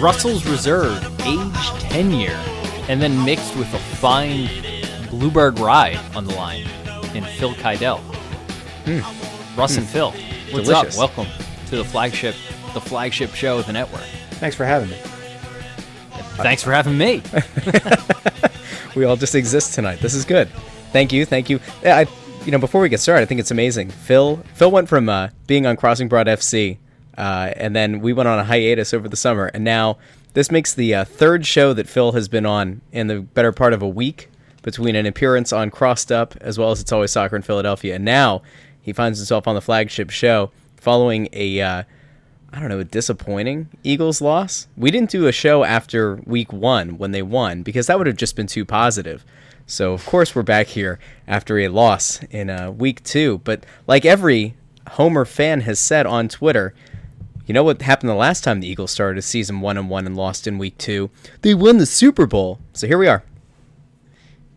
Russell's Reserve, age 10 year, and then mixed with a fine Bluebird rye on the line in Phil Kydell. Russ and Phil, what's Delicious. up? Welcome to the flagship, the flagship show of the network. Thanks for having me. Thanks for having me. We all just exist tonight. This is good. Thank you, thank you. I, you know, before we get started, I think it's amazing. Phil, Phil went from uh, being on Crossing Broad FC, uh, and then we went on a hiatus over the summer, and now this makes the uh, third show that Phil has been on in the better part of a week between an appearance on Crossed Up as well as It's Always Soccer in Philadelphia, and now he finds himself on the flagship show following a. Uh, I don't know, a disappointing Eagles loss. We didn't do a show after week one when they won because that would have just been too positive. So, of course, we're back here after a loss in uh, week two. But like every Homer fan has said on Twitter, you know what happened the last time the Eagles started a season one and one and lost in week two? They won the Super Bowl. So here we are.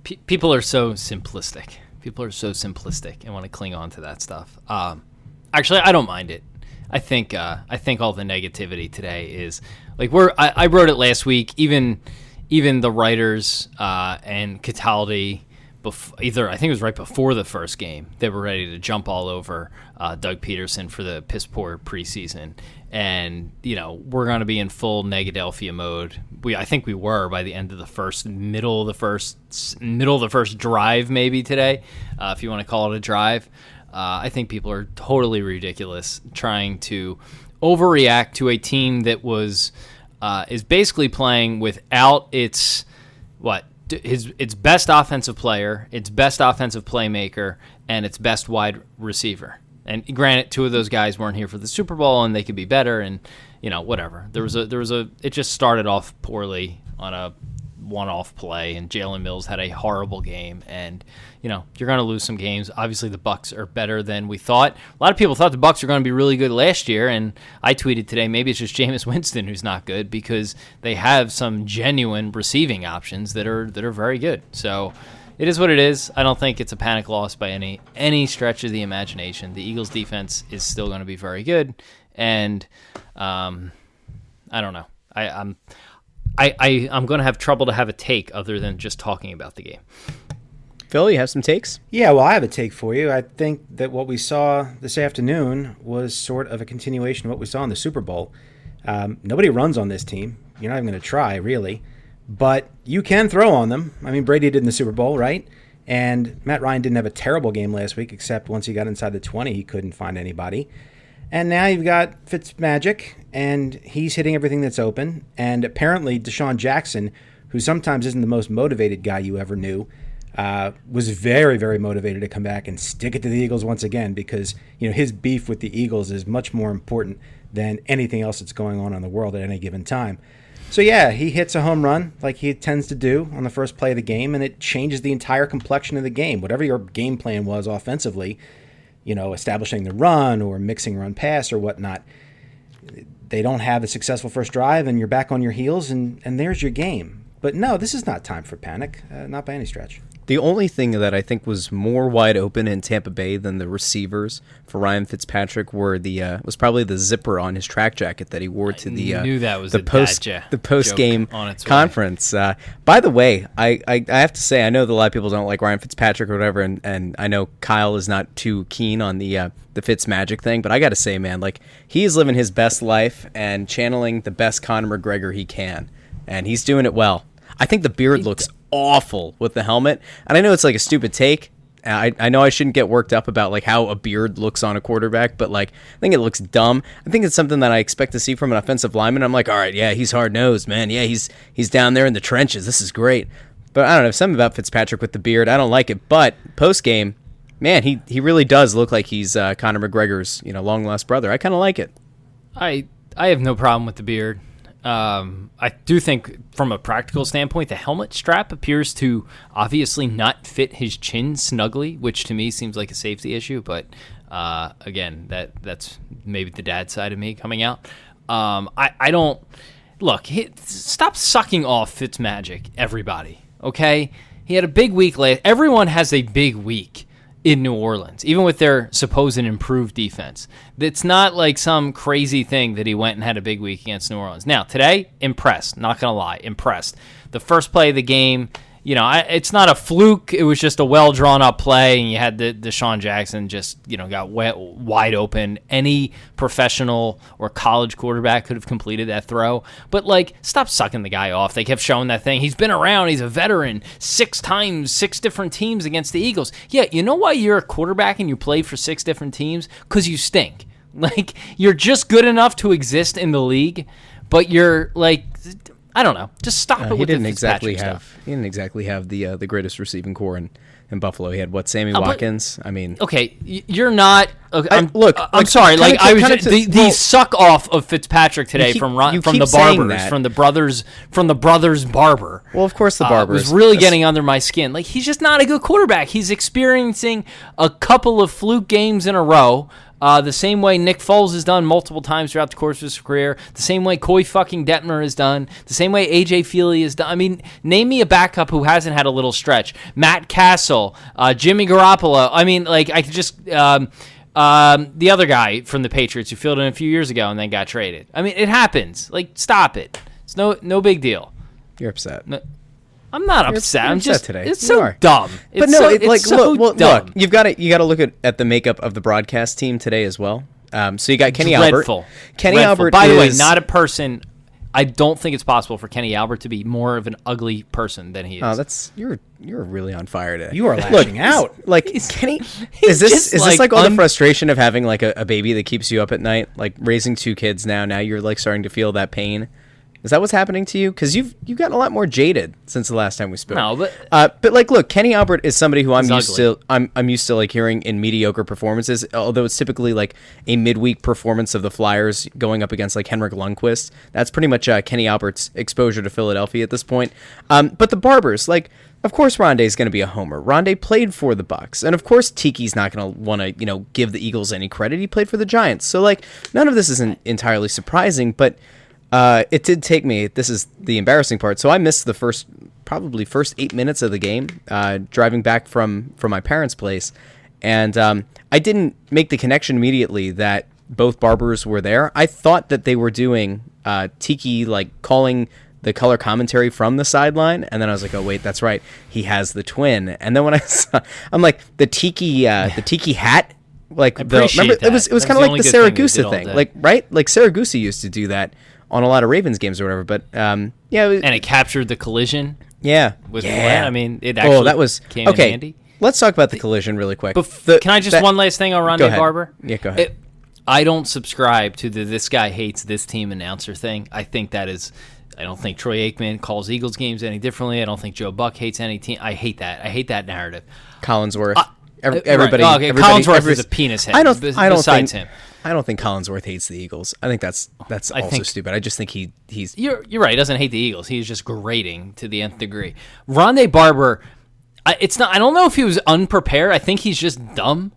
Pe- people are so simplistic. People are so simplistic and want to cling on to that stuff. Um, actually, I don't mind it. I think uh, I think all the negativity today is like we're. I, I wrote it last week. Even even the writers uh, and Cataldi, bef- either I think it was right before the first game, they were ready to jump all over uh, Doug Pederson for the piss poor preseason. And you know we're going to be in full Negadelphia mode. We I think we were by the end of the first, middle of the first, middle of the first drive maybe today, uh, if you want to call it a drive. Uh, I think people are totally ridiculous trying to overreact to a team that was uh, is basically playing without its what his its best offensive player, its best offensive playmaker, and its best wide receiver. And granted, two of those guys weren't here for the Super Bowl, and they could be better, and you know whatever. There was a there was a it just started off poorly on a one-off play, and Jalen Mills had a horrible game, and you know you're going to lose some games. Obviously, the Bucks are better than we thought. A lot of people thought the Bucks were going to be really good last year, and I tweeted today maybe it's just Jameis Winston who's not good because they have some genuine receiving options that are that are very good. So it is what it is. I don't think it's a panic loss by any any stretch of the imagination. The Eagles' defense is still going to be very good, and um, I don't know. I, I'm I, I I'm going to have trouble to have a take other than just talking about the game. Phil, you have some takes? Yeah, well, I have a take for you. I think that what we saw this afternoon was sort of a continuation of what we saw in the Super Bowl. Um, nobody runs on this team. You're not even going to try, really. But you can throw on them. I mean, Brady did in the Super Bowl, right? And Matt Ryan didn't have a terrible game last week, except once he got inside the 20, he couldn't find anybody. And now you've got Fitzmagic, and he's hitting everything that's open. And apparently, DeSean Jackson, who sometimes isn't the most motivated guy you ever knew, uh, was very, very motivated to come back and stick it to the Eagles once again because you know his beef with the Eagles is much more important than anything else that's going on in the world at any given time. So yeah, he hits a home run like he tends to do on the first play of the game, and it changes the entire complexion of the game. Whatever your game plan was offensively, you know, establishing the run or mixing run pass or whatnot, they don't have a successful first drive, and you're back on your heels, and and there's your game. But no, this is not time for panic, uh, not by any stretch. The only thing that I think was more wide open in Tampa Bay than the receivers for Ryan Fitzpatrick were the uh, was probably the zipper on his track jacket that he wore to the uh, knew that was the post ja- the post game joke on its way. conference. Uh, by the way, I, I I have to say I know that a lot of people don't like Ryan Fitzpatrick or whatever, and, and I know Kyle is not too keen on the uh, the Fitz magic thing, but I got to say, man, like he is living his best life and channeling the best Conor McGregor he can, and he's doing it well. I think the beard looks awful with the helmet, and I know it's like a stupid take. I, I know I shouldn't get worked up about like how a beard looks on a quarterback, but like I think it looks dumb. I think it's something that I expect to see from an offensive lineman. I'm like, all right, yeah, he's hard nosed, man. Yeah, he's he's down there in the trenches. This is great. But I don't know something about Fitzpatrick with the beard. I don't like it. But post game, man, he he really does look like he's uh, Conor McGregor's you know long lost brother. I kind of like it. I I have no problem with the beard. Um, I do think, from a practical standpoint, the helmet strap appears to obviously not fit his chin snugly, which to me seems like a safety issue. But uh, again, that that's maybe the dad side of me coming out. Um, I I don't look. He, stop sucking off Fitzmagic, everybody. Okay, he had a big week last. Everyone has a big week in New Orleans, even with their supposed improved defense. It's not like some crazy thing that he went and had a big week against New Orleans. Now, today, impressed. Not going to lie, impressed. The first play of the game, you know, I, it's not a fluke. It was just a well drawn up play, and you had the DeSean Jackson just, you know, got wet, wide open. Any professional or college quarterback could have completed that throw. But like, stop sucking the guy off. They kept showing that thing. He's been around. He's a veteran. Six times, six different teams against the Eagles. Yeah, you know why you're a quarterback and you play for six different teams? Because you stink. Like, you're just good enough to exist in the league, but you're like I don't know. Just stop Uh, it he with didn't the exactly have stuff. he didn't exactly have the uh, the greatest receiving corps in, in Buffalo. He had what Sammy Uh, Watkins. I mean, Okay, you're not. Okay, I- I'm, look, uh, I'm like, sorry. kinda Like I was just, to- the, the suck off of Fitzpatrick today keep- from Ron, from the barbers, from the brothers, from the brothers barber. well, of course the uh, Barbers was really That's- getting under my skin. Like he's just not a good quarterback. He's experiencing a couple of fluke games in a row. Uh, the same way Nick Foles has done multiple times throughout the course of his career, the same way Coy fucking Detmer has done, the same way AJ Feeley has done. I mean, name me a backup who hasn't had a little stretch. Matt Cassel, uh, Jimmy Garoppolo. I mean, like I could just um, um, the other guy from the Patriots who filled in a few years ago and then got traded. I mean, it happens. Like, stop it. It's no no big deal. You're upset. I'm not upset. you're I'm upset just today. It's so are. dumb. But no, so, it's like so look, well, dumb. look, you've got to you got to look at, at the makeup of the broadcast team today as well. Um, so you got Kenny Dreadful. Albert. Kenny Dreadful. Albert. By the way, not a person. I don't think it's possible for Kenny Albert to be more of an ugly person than he is. Oh, that's you're you're really on fire today. You are Look, lashing out. Like Kenny, is this just, is this like, like all un- the frustration of having like a, a baby that keeps you up at night? Like raising two kids now. Now you're like starting to feel that pain. Is that what's happening to you? Because you've you've gotten a lot more jaded since the last time we spoke. No, but- uh, but like, look, Kenny Albert is somebody who I'm used ugly. to. I'm I'm used to like hearing in mediocre performances. Although it's typically like a midweek performance of the Flyers going up against like Henrik Lundqvist. That's pretty much uh, Kenny Albert's exposure to Philadelphia at this point. Um, but the Barbers, like, of course, Rondé's going to be a homer. Rondé played for the Bucks, and of course, Tiki's not going to want to you know give the Eagles any credit. He played for the Giants, so like none of this isn't entirely surprising, but. Uh, it did take me. This is the embarrassing part. So I missed the first, probably first eight minutes of the game, uh, driving back from from my parents' place, and um, I didn't make the connection immediately that both barbers were there. I thought that they were doing uh, Tiki like calling the color commentary from the sideline, and then I was like, oh wait, that's right, he has the twin. And then when I saw, I'm like the Tiki, uh, the Tiki hat. Like the, remember, it was it was kind of like the good thing Siragusa thing, like right? Like Siragusa used to do that on a lot of Ravens games or whatever. But um, yeah, it was- and it captured the collision. yeah, with yeah. Glenn. I mean, it oh, that was came in okay. handy. Let's talk about the collision really quick. But The- can I just that- one last thing on Rondé. Barber? Yeah, go ahead. It- I don't subscribe to the this guy hates this team announcer thing. I think that is. I don't think Troy Aikman calls Eagles games any differently. I don't think Joe Buck hates any team. I hate that. I hate that narrative. Collinsworth. Uh, Every, uh, right. everybody, Oh, okay, everybody- Collinsworth every- is a penis head, I don't. I don't besides think, him. I don't think Collinsworth hates the Eagles. I think that's that's I also think- stupid. I just think he he's You're you're right. He doesn't hate the Eagles. He's just grating to the nth degree. Rondé Barber, I, it's not. I don't know if he was unprepared. I think he's just dumb.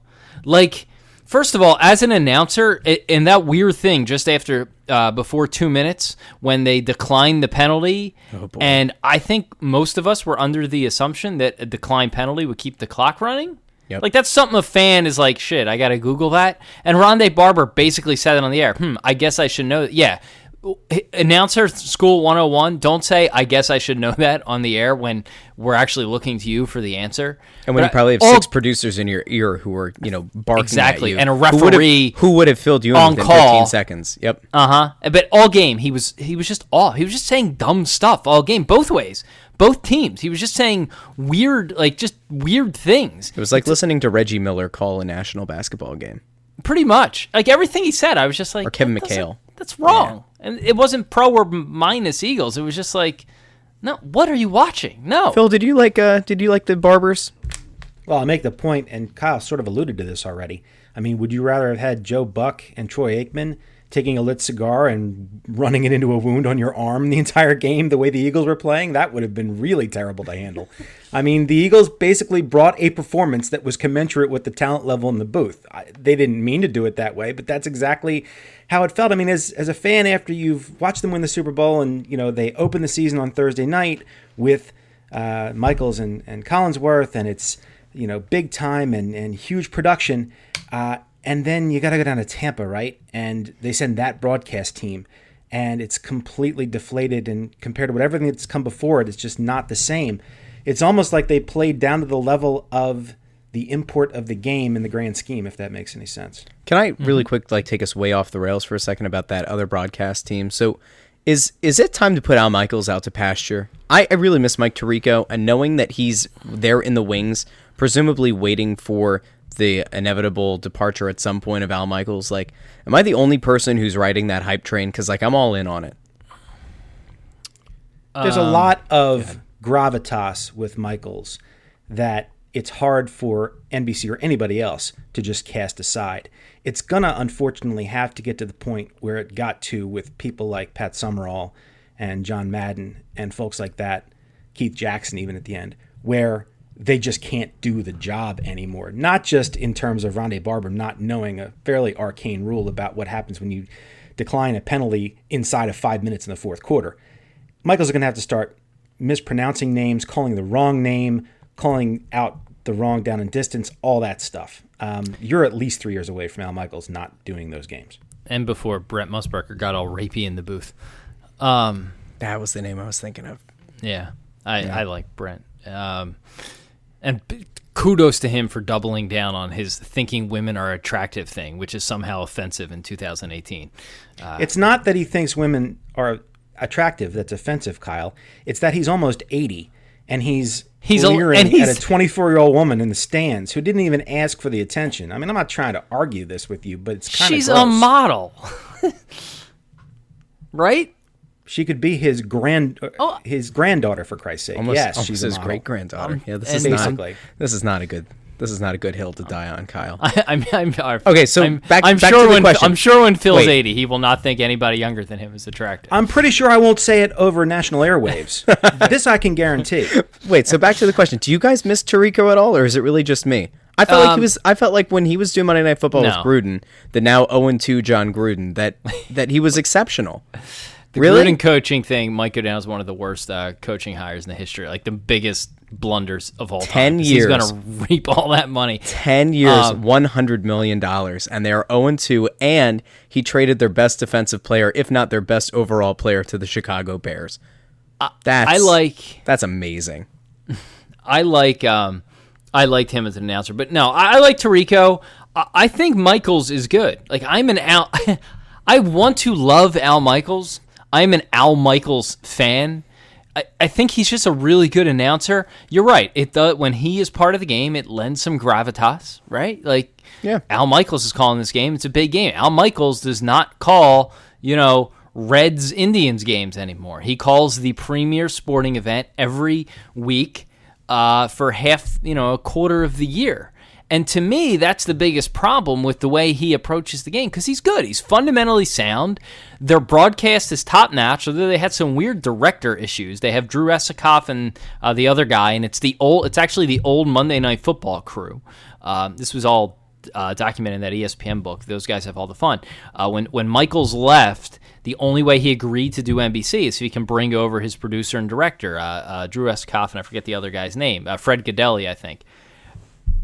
Like, first of all, as an announcer, in that weird thing just after uh, before two minutes when they declined the penalty, Oh, and I think most of us were under the assumption that a declined penalty would keep the clock running. Yep. Like that's something a fan is like, shit, I gotta Google that. And Rondé Barber basically said it on the air. Hmm, I guess I should know. That. Yeah, announcer school 101 don't say i guess i should know that on the air when we're actually looking to you for the answer and when But you probably have all- six producers in your ear who are you know barking Exactly, at you, and a referee who would have filled you in on within call. 15 seconds. Yep. uh-huh but all game he was he was just all he was just saying dumb stuff all game both ways both teams he was just saying weird like just weird things It was like listening to Reggie Miller call a national basketball game. pretty much like everything he said i was just like Or Kevin McHale. that's wrong and it wasn't pro or minus eagles it was just like no what are you watching no Phil, did you like uh did you like the Barbers? Well, I'll make the point, and Kyle sort of alluded to this already. I mean, would you rather have had Joe Buck and Troy Aikman taking a lit cigar and running it into a wound on your arm the entire game the way the Eagles were playing? That would have been really terrible to handle. I mean, the Eagles basically brought a performance that was commensurate with the talent level in the booth. I, they didn't mean to do it that way, but that's exactly how it felt. I mean, as, as a fan, after you've watched them win the Super Bowl and, you know, they open the season on Thursday night with uh, Michaels and, and Collinsworth, and it's you know, big time and, and huge production. Uh, and then you got to go down to Tampa, right? And they send that broadcast team, and it's completely deflated. And compared to what everything that's come before it, it's just not the same. It's almost like they played down to the level of the import of the game in the grand scheme, if that makes any sense. Can I really mm-hmm. quick like take us way off the rails for a second about that other broadcast team? So is is it time to put Al Michaels out to pasture? I, I really miss Mike Tirico, and knowing that he's there in the wings, presumably waiting for the inevitable departure at some point of Al Michaels. Like, am I the only person who's riding that hype train? Because like I'm all in on it. There's um, a lot of gravitas with Michaels that it's hard for NBC or anybody else to just cast aside. It's gonna unfortunately have to get to the point where it got to with people like Pat Summerall and John Madden and folks like that, Keith Jackson even at the end, where they just can't do the job anymore. Not just in terms of Rondé Barber not knowing a fairly arcane rule about what happens when you decline a penalty inside of five minutes in the fourth quarter. Michael's going to have to start mispronouncing names, calling the wrong name, calling out the wrong down and distance, all that stuff. Um, you're at least three years away from Al Michaels not doing those games. And before Brent Musburger got all rapey in the booth. Um, that was the name I was thinking of. Yeah, I, yeah. I like Brent. Um, and kudos to him for doubling down on his thinking women are attractive thing, which is somehow offensive in 2018. Uh, it's not that he thinks women are attractive that's offensive, Kyle. It's that he's almost 80 and he's he's leering and he's, at a 24 year old woman in the stands who didn't even ask for the attention. I mean, I'm not trying to argue this with you, but it's kind of she's a model, right? She could be his grand, oh. his granddaughter for Christ's sake. Almost, yes, almost she's his great granddaughter. Um, yeah, this is basically. not. This is not a good. This is not a good hill to die on, Kyle. I, I'm, I'm, I'm, okay, so I'm, back, I'm back sure to the when question. I'm sure when Phil's Wait. 80, he will not think anybody younger than him is attractive. I'm pretty sure I won't say it over national airwaves. this I can guarantee. Wait, so back to the question: Do you guys miss Tirico at all, or is it really just me? I felt um, like he um, was. I felt like when he was doing Monday Night Football no. with Gruden, the now 0 2 John Gruden, that that he was exceptional. The really? Gruden coaching thing go down as one of the worst uh, coaching hires in the history, like the biggest blunders of all Ten time. years. He's going to reap all that money. Ten years, um, one hundred million dollars, and they are zero oh two. And he traded their best defensive player, if not their best overall player, to the Chicago Bears. That's I like. That's amazing. I like. Um, I liked him as an announcer, but no, I, I like Tirico. I, I think Michaels is good. Like I'm an Al. I want to love Al Michaels I'm an Al Michaels fan. I, I think he's just a really good announcer. You're right. It does when he is part of the game, it lends some gravitas, right? Like yeah. Al Michaels is calling this game. It's a big game. Al Michaels does not call, you know, Reds Indians games anymore. He calls the premier sporting event every week uh, for half, you know, a quarter of the year. And to me, that's the biggest problem with the way he approaches the game because he's good. He's fundamentally sound. Their broadcast is top notch, although they had some weird director issues. They have Drew Esocoff and uh, the other guy, and it's the old. It's actually the old Monday Night Football crew. Uh, this was all uh, documented in that ESPN book. Those guys have all the fun. Uh, when when Michaels left, the only way he agreed to do NBC is if he can bring over his producer and director, uh, uh, Drew Esocoff, and I forget the other guy's name, uh, Fred Gaudelli, I think.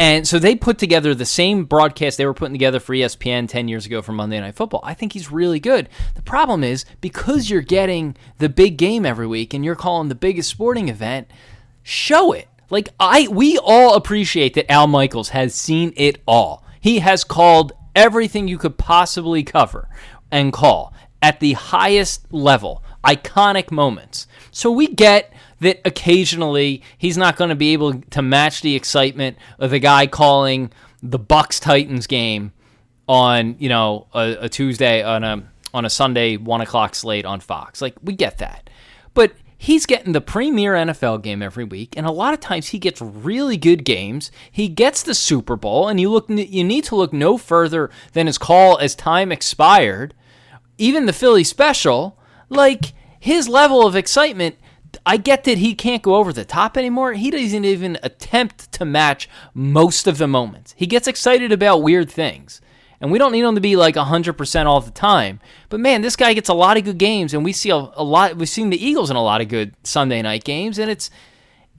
And so they put together the same broadcast they were putting together for ESPN 10 years ago for Monday Night Football. I think he's really good. The problem is because you're getting the big game every week and you're calling the biggest sporting event, show it. Like I we all appreciate that Al Michaels has seen it all. He has called everything you could possibly cover and call at the highest level, iconic moments. So we get that occasionally he's not going to be able to match the excitement of the guy calling the Bucks Titans game on you know a, a Tuesday on a on a Sunday one o'clock slate on Fox. Like we get that, but he's getting the premier NFL game every week, and a lot of times he gets really good games. He gets the Super Bowl, and you look you need to look no further than his call as time expired. Even the Philly special, like his level of excitement I get that he can't go over the top anymore. He doesn't even attempt to match most of the moments. He gets excited about weird things. And we don't need him to be like 100% all the time. But man, this guy gets a lot of good games and we see a, a lot we've seen the Eagles in a lot of good Sunday night games and it's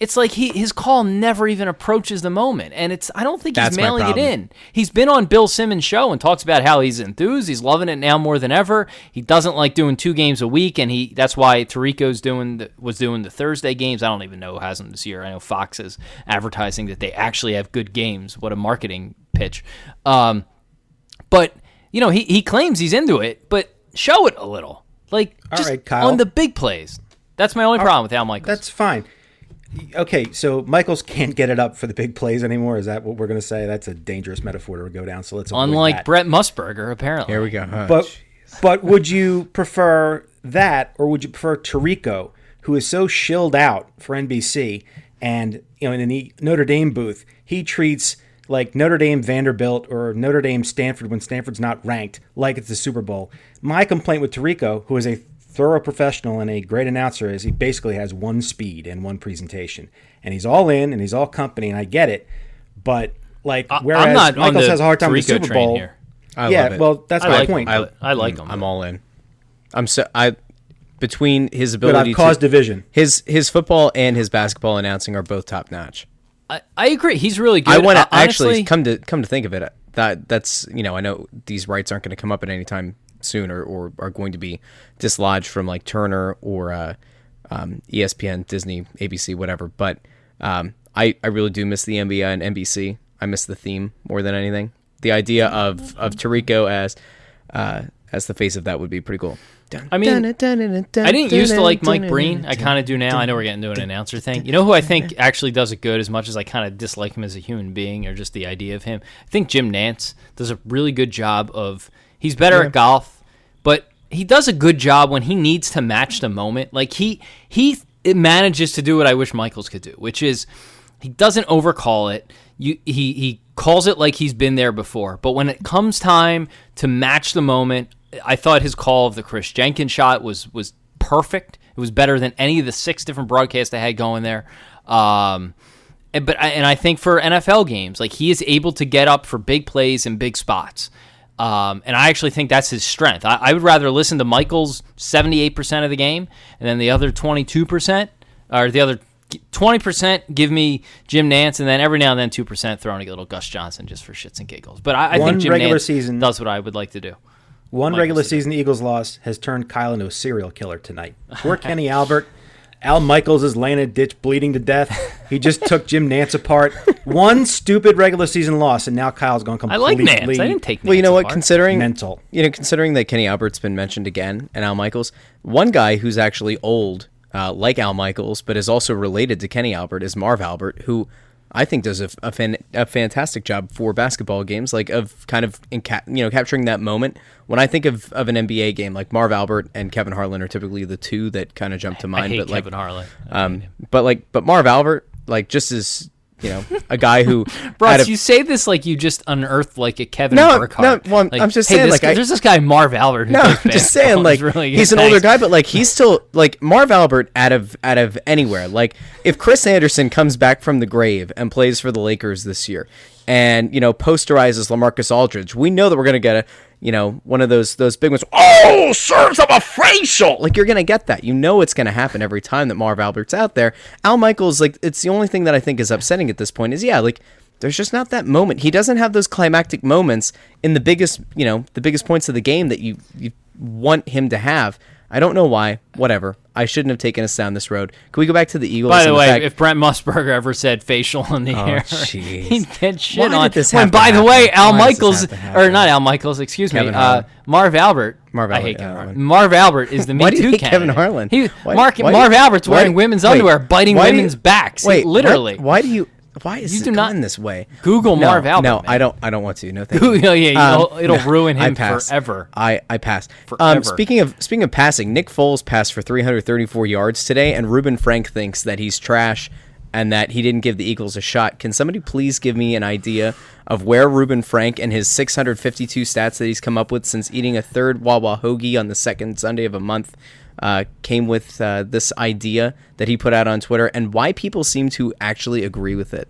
it's like he his call never even approaches the moment, and it's I don't think That's he's my mailing it in. He's been on Bill Simmons' show and talks about how he's enthused. He's loving it now more than ever. He doesn't like doing two games a week, and he that's why Tirico's doing the, was doing the Thursday games. I don't even know who has them this year. I know Fox is advertising that they actually have good games. What a marketing pitch! Um, but you know he he claims he's into it, but show it a little, like All just right, Kyle. on the big plays. That's my only problem with Al Michaels. That's fine. Okay, so Michaels can't get it up for the big plays anymore. Is that what we're going to say? That's a dangerous metaphor to go down. So let's avoid Unlike that. Brett Musburger, apparently. Here we go. Oh, But jeez. but would you prefer that, or would you prefer Tirico, who is so shilled out for NBC, and you know in the Notre Dame booth, he treats like Notre Dame Vanderbilt or Notre Dame Stanford when Stanford's not ranked, like it's the Super Bowl. My complaint with Tirico, who is a thorough professional and a great announcer, is he basically has one speed and one presentation, and he's all in and he's all company, and I get it, but like I- whereas I'm not on Michaels has a hard time with the Super Bowl. here. I yeah, love it. well, that's I my like point. I, I like him. I'm all in. I'm so I between his But ability I've caused to division. his his football and his basketball announcing are both top notch. I, I agree. He's really good. I want to actually come to come to think of it. That that's you know I know these rights aren't going to come up at any time soon or, or are going to be dislodged from like Turner or uh, um, ESPN, Disney, ABC, whatever. But um, I I really do miss the NBA and NBC. I miss the theme more than anything. The idea of of Tirico as uh, as the face of that would be pretty cool. I mean, I didn't used to like Mike Breen. I kind of do now. I know we're getting to an announcer thing. You know who I think actually does it good as much as I kind of dislike him as a human being or just the idea of him? I think Jim Nantz does a really good job of. He's better at golf, but he does a good job when he needs to match the moment. Like he he it manages to do what I wish Michaels could do, which is he doesn't overcall it. You he he calls it like he's been there before. But when it comes time to match the moment, I thought his call of the Kris Jenkins shot was was perfect. It was better than any of the six different broadcasts they had going there. Um, and, but I, and I think for NFL games, like he is able to get up for big plays and big spots. Um, and I actually think that's his strength. I, I would rather listen to Michael's 78% of the game and then the other 22%, or the other 20% give me Jim Nantz, and then every now and then 2% throwing a little Gus Johnson just for shits and giggles. But I, I One think Jim regular Nantz season- does what I would like to do. One Michaels regular season Eagles loss has turned Kyle into a serial killer tonight. Poor Kenny Albert. Al Michaels is laying in a ditch, bleeding to death. He just took Jim Nantz apart. One stupid regular season loss, and now Kyle's gone completely. I completely like Nantz. I didn't take Nantz Well, you know what? Considering mental. you know, considering that Kenny Albert's been mentioned again and Al Michaels, one guy who's actually old, uh, like Al Michaels, but is also related to Kenny Albert, is Marv Albert, who I think does a, a, fan, a fantastic job for basketball games, like of kind of inca- you know capturing that moment. When I think of, of an NBA game, like Marv Albert and Kevin Harlan are typically the two that kind of jump to I mind. hate but like, Kevin Harlan. Um, but like, but Marv Albert, like, just as you know, a guy who had a- you say this like you just unearthed like a Kevin No, Burkhardt. no, well, I'm- Like, I'm just hey, saying, this like, I- there's this guy Marv Albert who No, I'm just saying, like really he's an older guy, but like he's still like Marv Albert out of out of anywhere. Like if Chris Anderson comes back from the grave and plays for the Lakers this year, and you know posterizes Lamarcus Aldridge, we know that we're gonna get a you know one of those those big ones. Oh, serves up a facial. Like you're gonna get that. You know it's gonna happen every time that Marv Albert's out there. Al Michaels, like it's the only thing that I think is upsetting at this point is yeah, like there's just not that moment. He doesn't have those climactic moments in the biggest, you know, the biggest points of the game that you you want him to have. I don't know why. Whatever. I shouldn't have taken us down this road. Can we go back to the Eagles? By the way, fact- if Brent Musburger ever said facial in the Oh, air, jeez. he'd get shit Why on. this when, by the way, Al Why Michaels, or not Al Michaels, excuse me, Kevin uh, Marv Albert. Marv I Albert, hate Kevin Harlan. Marv Albert is the Me Why do you Too hate candidate. Kevin Harlan? He, Why- Mark, Marv Albert's wearing women's wait, underwear, biting do you- women's backs. Wait, what- literally. Why do you? Why is You it do not- this way? Google no, Marv Albert, No, man. I don't. I don't want to. No, thank you. yeah, yeah, it'll- it'll ruin I him pass. forever. I I pass. Forever. Um, speaking of speaking of passing, Nick Foles passed for 334 yards today, and Reuben Frank thinks that he's trash and that he didn't give the Eagles a shot. Can somebody please give me an idea of where Reuben Frank and his 652 stats that he's come up with since eating a third Wawa hoagie on the second Sunday of a month? Uh, came with uh, this idea that he put out on Twitter, and why people seem to actually agree with it.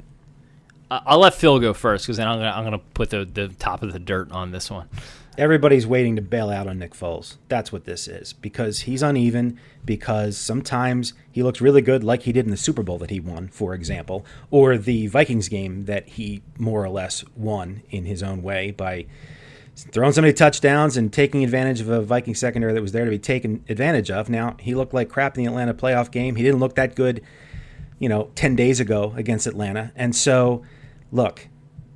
I- I'll let Phil go first because then I'm gonna I'm gonna put the, the top of the dirt on this one. everybody's waiting to bail out on Nick Foles. That's what this is because he's uneven. Because sometimes he looks really good, like he did in the Super Bowl that he won, for example, or the Vikings game that he more or less won in his own way by throwing so many touchdowns and taking advantage of a Viking secondary that was there to be taken advantage of. Now he looked like crap in the Atlanta playoff game. He didn't look that good, you know, ten days ago against Atlanta. And so, look,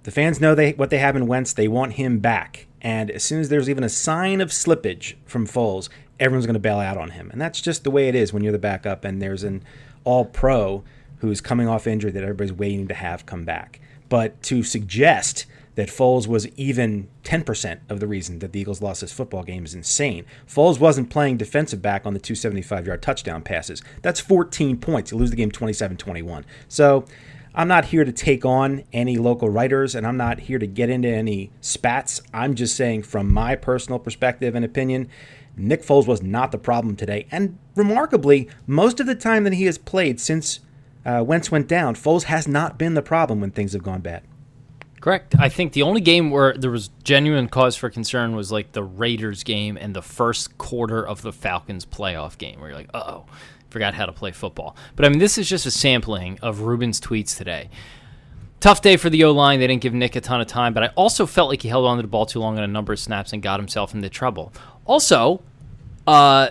the fans know they what they have in Wentz. They want him back. And as soon as there's even a sign of slippage from Foles, everyone's going to bail out on him. And that's just the way it is when you're the backup and there's an all pro who's coming off injury that everybody's waiting to have come back. But to suggest that Foles was even 10% of the reason that the Eagles lost this football game is insane. Foles wasn't playing defensive back on the 275 yard touchdown passes. That's 14 points. You lose the game 27 21. So I'm not here to take on any local writers and I'm not here to get into any spats. I'm just saying, from my personal perspective and opinion, Nick Foles was not the problem today. And remarkably, most of the time that he has played since uh, Wentz went down, Foles has not been the problem when things have gone bad. Correct. I think the only game where there was genuine cause for concern was like the Raiders game and the first quarter of the Falcons playoff game, where you're like, oh, forgot how to play football. But I mean, this is just a sampling of Reuben's tweets today. Tough day for the O line. They didn't give Nick a ton of time, but I also felt like he held on to the ball too long on a number of snaps and got himself into trouble. Also, uh,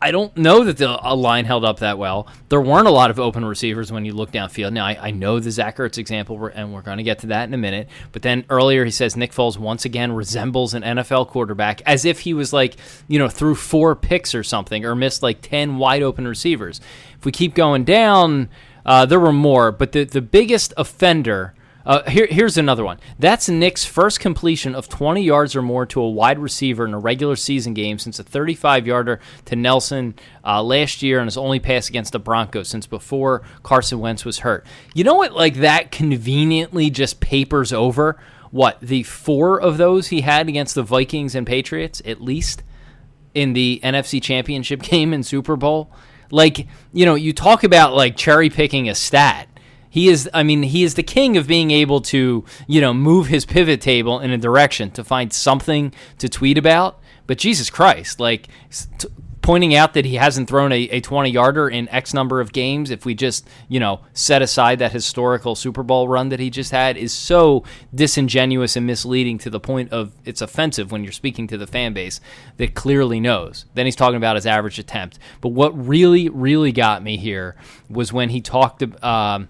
I don't know that the line held up that well. There weren't a lot of open receivers when you look downfield. Now, I, I know the Zach Ertz example, and we're going to get to that in a minute. But then earlier he says Nick Foles once again resembles an NFL quarterback as if he was like, you know, threw four picks or something or missed like 10 wide open receivers. If we keep going down, uh, there were more. But the, the biggest offender uh, here, here's another one. That's Nick's first completion of 20 yards or more to a wide receiver in a regular season game since a 35 yarder to Nelson uh, last year, and his only pass against the Broncos since before Carson Wentz was hurt. You know what? Like that conveniently just papers over what the four of those he had against the Vikings and Patriots, at least in the NFC Championship game and Super Bowl. Like, you know, you talk about like cherry picking a stat he is, I mean, he is the king of being able to, you know, move his pivot table in a direction to find something to tweet about. But Jesus Christ, like t- pointing out that he hasn't thrown a, a 20 yarder in X number of games, if we just, you know, set aside that historical Super Bowl run that he just had, is so disingenuous and misleading to the point of it's offensive when you're speaking to the fan base that clearly knows. Then he's talking about his average attempt. But what really, really got me here was when he talked about. Um,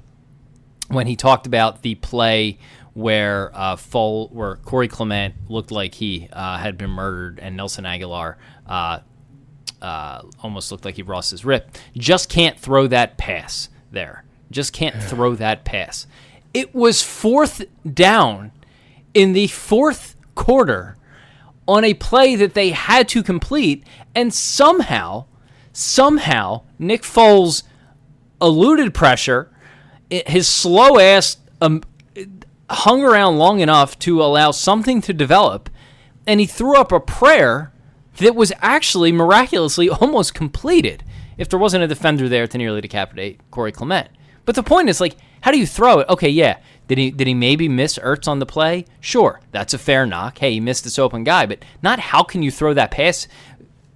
when he talked about the play where uh, Fol- where Corey Clement looked like he uh, had been murdered, and Nelson Agholor uh, uh, almost looked like he lost his rip. Just can't throw that pass there. Just can't throw that pass. It was fourth down in the fourth quarter on a play that they had to complete, and somehow, somehow, Nick Foles eluded pressure his slow ass um, hung around long enough to allow something to develop, and he threw up a prayer that was actually miraculously almost completed if there wasn't a defender there to nearly decapitate Corey Clement. But the point is, like, how do you throw it? Okay, yeah. Did he did he maybe miss Ertz on the play? Sure, that's a fair knock. Hey, he missed this open guy, but not how can you throw that pass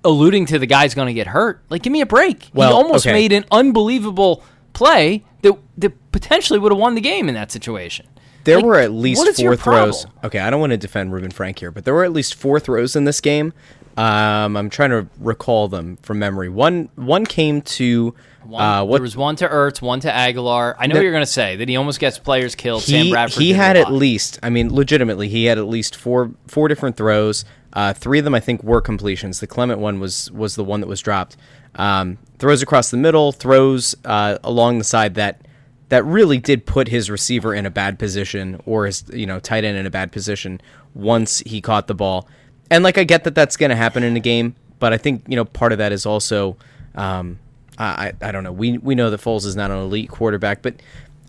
alluding to the guy's going to get hurt? Like, give me a break. Well, he almost okay. made an unbelievable play that that potentially would have won the game in that situation. There like, were at least four throws. Okay, I don't want to defend Reuben Frank here, but there were at least four throws in this game. Um, I'm trying to recall them from memory. One one came to one, uh, what, there was one to Ertz, one to Agholor. I know what you're going to say that he almost gets players killed. He, Sam Bradford. He had at least. I mean, legitimately, he had at least four four different throws. Uh, three of them, I think, were completions. The Clement one was was the one that was dropped. Um, throws across the middle, throws uh, along the side that that really did put his receiver in a bad position or his you know tight end in a bad position once he caught the ball. And like I get that that's going to happen in a game, but I think you know part of that is also um, I I don't know. We we know that Foles is not an elite quarterback, but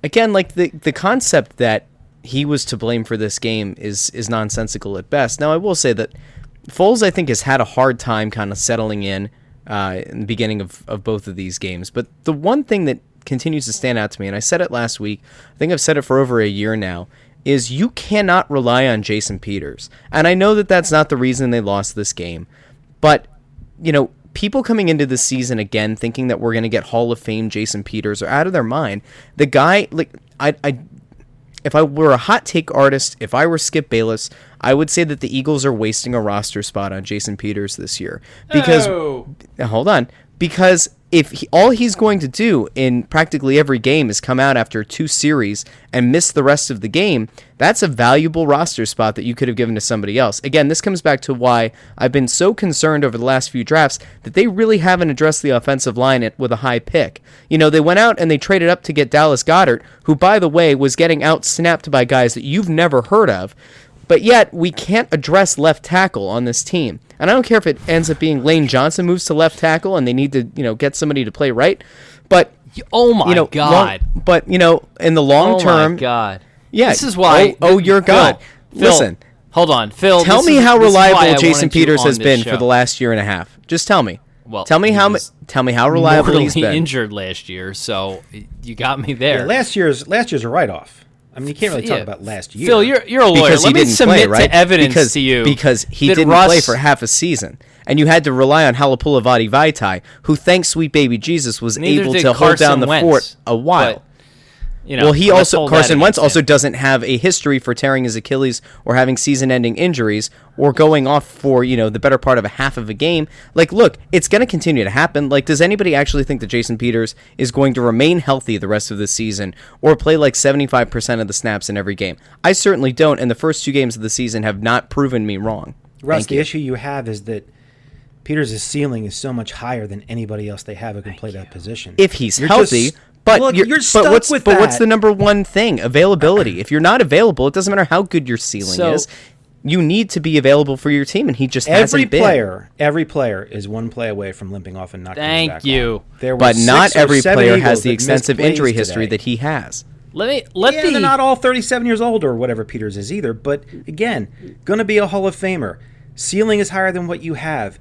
again, like the the concept that he was to blame for this game is is nonsensical at best. Now I will say that Foles I think has had a hard time kind of settling in uh, in the beginning of, of both of these games. But the one thing that continues to stand out to me, and I said it last week. I think I've said it for over a year now. is you cannot rely on Jason Peters. And I know that that's not the reason they lost this game, but you know, people coming into the season again thinking that we're going to get Hall of Fame Jason Peters are out of their mind. The guy like I I if I were a hot take artist, if I were Skip Bayless, I would say that the Eagles are wasting a roster spot on Jason Peters this year because Oh. hold on because if he, all he's going to do in practically every game is come out after two series and miss the rest of the game, that's a valuable roster spot that you could have given to somebody else. Again, this comes back to why I've been so concerned over the last few drafts that they really haven't addressed the offensive line at, with a high pick. You know, they went out and they traded up to get Dallas Goedert, who, by the way, was getting out snapped by guys that you've never heard of. But yet, we can't address left tackle on this team. And I don't care if it ends up being Lane Johnson moves to left tackle and they need to, you know, get somebody to play right. But Oh my you know, god. long- but you know, in the long oh term, my god. yeah. This is why. Oh, oh your God! Phil, Listen, Hold on, Phil. tell me is- how this is why I reliable Jason Peters has been show. for the last year and a half. Just tell me. Well, tell me how mu- Tell me how reliable he's been. injured last year, so you got me there. Yeah, last year's last year's a write off. I mean, you can't really talk Yeah. about last year. Phil, you're you're a lawyer. because Let he me didn't submit play, right? to evidence because, to you because he didn't Russ, play for half a season, and you had to rely on Halapoulivaati Vaitai, who, thanks sweet baby Jesus, was Neither able to hold down the Wentz, fort a while. But, you know, well, he also Carson Wentz also him. doesn't have a history for tearing his Achilles or having season-ending injuries or going off for you know the better part of a half of a game. Like, look, it's going to continue to happen. Like, does anybody actually think that Jason Peters is going to remain healthy the rest of the season or play like seventy-five percent of the snaps in every game? I certainly don't, and the first two games of the season have not proven me wrong. Russ, Thank the you. issue you have is that Peters' ceiling is so much higher than anybody else they have who can play that position. if he's You're healthy. just- but Look, you're, you're but stuck what's with but what's the number one thing? Availability. If you're not available, it doesn't matter how good your ceiling So- is. You need to be available for your team, and he just every hasn't been. player, every player is one play away from limping off and not coming Thank back you. on. There But not every player Eagles has the extensive plays injury history today. that he has. Let me let yeah, the they're not all 37 years old or whatever Peters is either. But again, going to be a Hall of Famer. Ceiling is higher than what you have.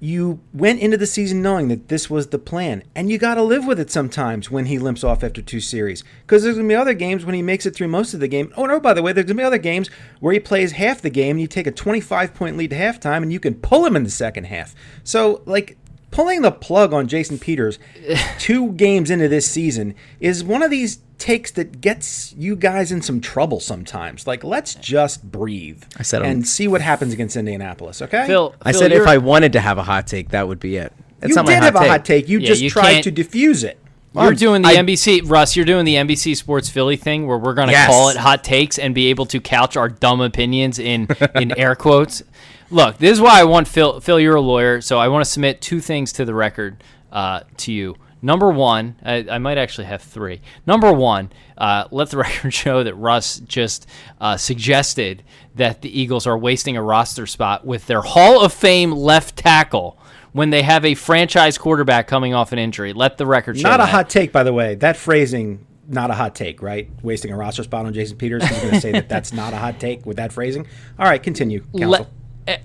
You went into the season knowing that this was the plan, and you got to live with it sometimes when he limps off after two series. Because there's going to be other games when he makes it through most of the game. Oh, no, by the way, there's going to be other games where he plays half the game and you take a 25 point lead to halftime and you can pull him in the second half. So, like, pulling the plug on Jason Peters two games into this season is one of these takes that gets you guys in some trouble sometimes. Like, let's just breathe I said I'm- and see what happens against Indianapolis, okay? Phil. I Phil, said if I wanted to have a hot take, that would be it. It's you not did my hot have take. a hot take. You Yeah, just you tried to diffuse it. You're doing the I- NBC, Russ. You're doing the NBC Sports Philly thing, where we're going to Yes. call it hot takes and be able to couch our dumb opinions in in air quotes. Look, this is why I want Phil. Phil, you're a lawyer, so I want to submit two things to the record uh, to you. Number one, I, I might actually have three. Number one, uh, let the record show that Russ just uh, suggested that the Eagles are wasting a roster spot with their Hall of Fame left tackle when they have a franchise quarterback coming off an injury. Let the record show Not a that. hot take, by the way. That phrasing, not a hot take, right? Wasting a roster spot on Jason Peters. He's going to say that that's not a hot take with that phrasing. All right, continue, counsel. Le-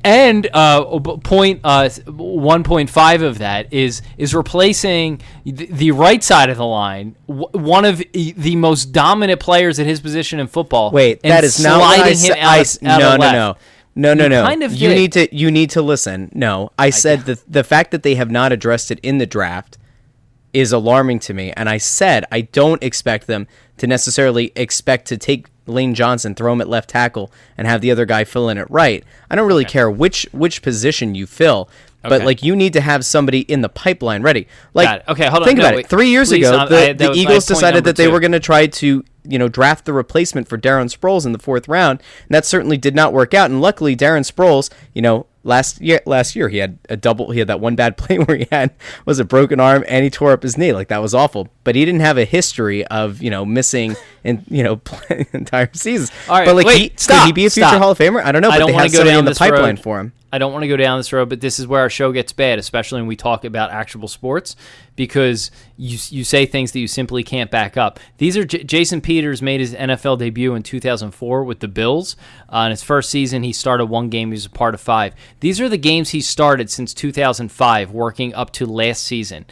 and uh, point uh, 1.5 of that is is replacing the, the right side of the line, w- one of e- the most dominant players at his position in football. Wait, and that is not what I him I out, s- out no, no, no. No, no, You no. kind of you did. need to you need to listen. No, I said the the fact that they have not addressed it in the draft is alarming to me, and I said I don't expect them to necessarily expect to take Lane Johnson, throw him at left tackle, and have the other guy fill in at right. I don't really care which which position you fill, but Okay. like you need to have somebody in the pipeline ready. Like, Okay, hold on. Think No, about wait. it. Three years Please, ago, um, the, I- the Eagles decided that they two. were going to try to you know draft the replacement for Darren Sproles in the fourth round, and that certainly did not work out. And luckily, Darren Sproles, you know, last year last year he had a double. He had that one bad play where he had was a broken arm and he tore up his knee. Like that was awful. But he didn't have a history of you know missing and you know entire seasons. All right, but like wait, he, stop, could he be a future stop. Hall of Famer? I don't know. I But don't they have go somebody down in the pipeline road. for him. I don't want to go down this road, but this is where our show gets bad, especially when we talk about actual sports, because you you say things that you simply can't back up. These are J- Jason Peters made his NFL debut in 2004 with the Bills. Uh, in his first season, he started one game. He was a part of five. These are the games he started since 2005, working up to last season.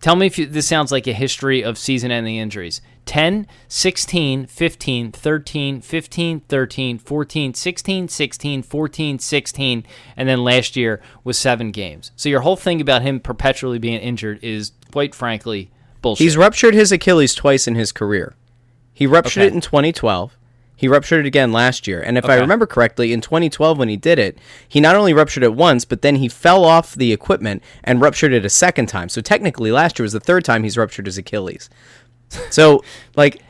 Tell me if you, this sounds like a history of season-ending injuries. 10, 16, 15, 13, 15, 13, 14, 16, 16, 14, 16, and then last year was seven games. So your whole thing about him perpetually being injured is, quite frankly, bullshit. He's ruptured his Achilles twice in his career. He ruptured Okay. it in 2012. He ruptured it again last year. And if I remember correctly, in 2012 when he did it, he not only ruptured it once, but then he fell off the equipment and ruptured it a second time. So technically last year was the third time he's ruptured his Achilles. So, like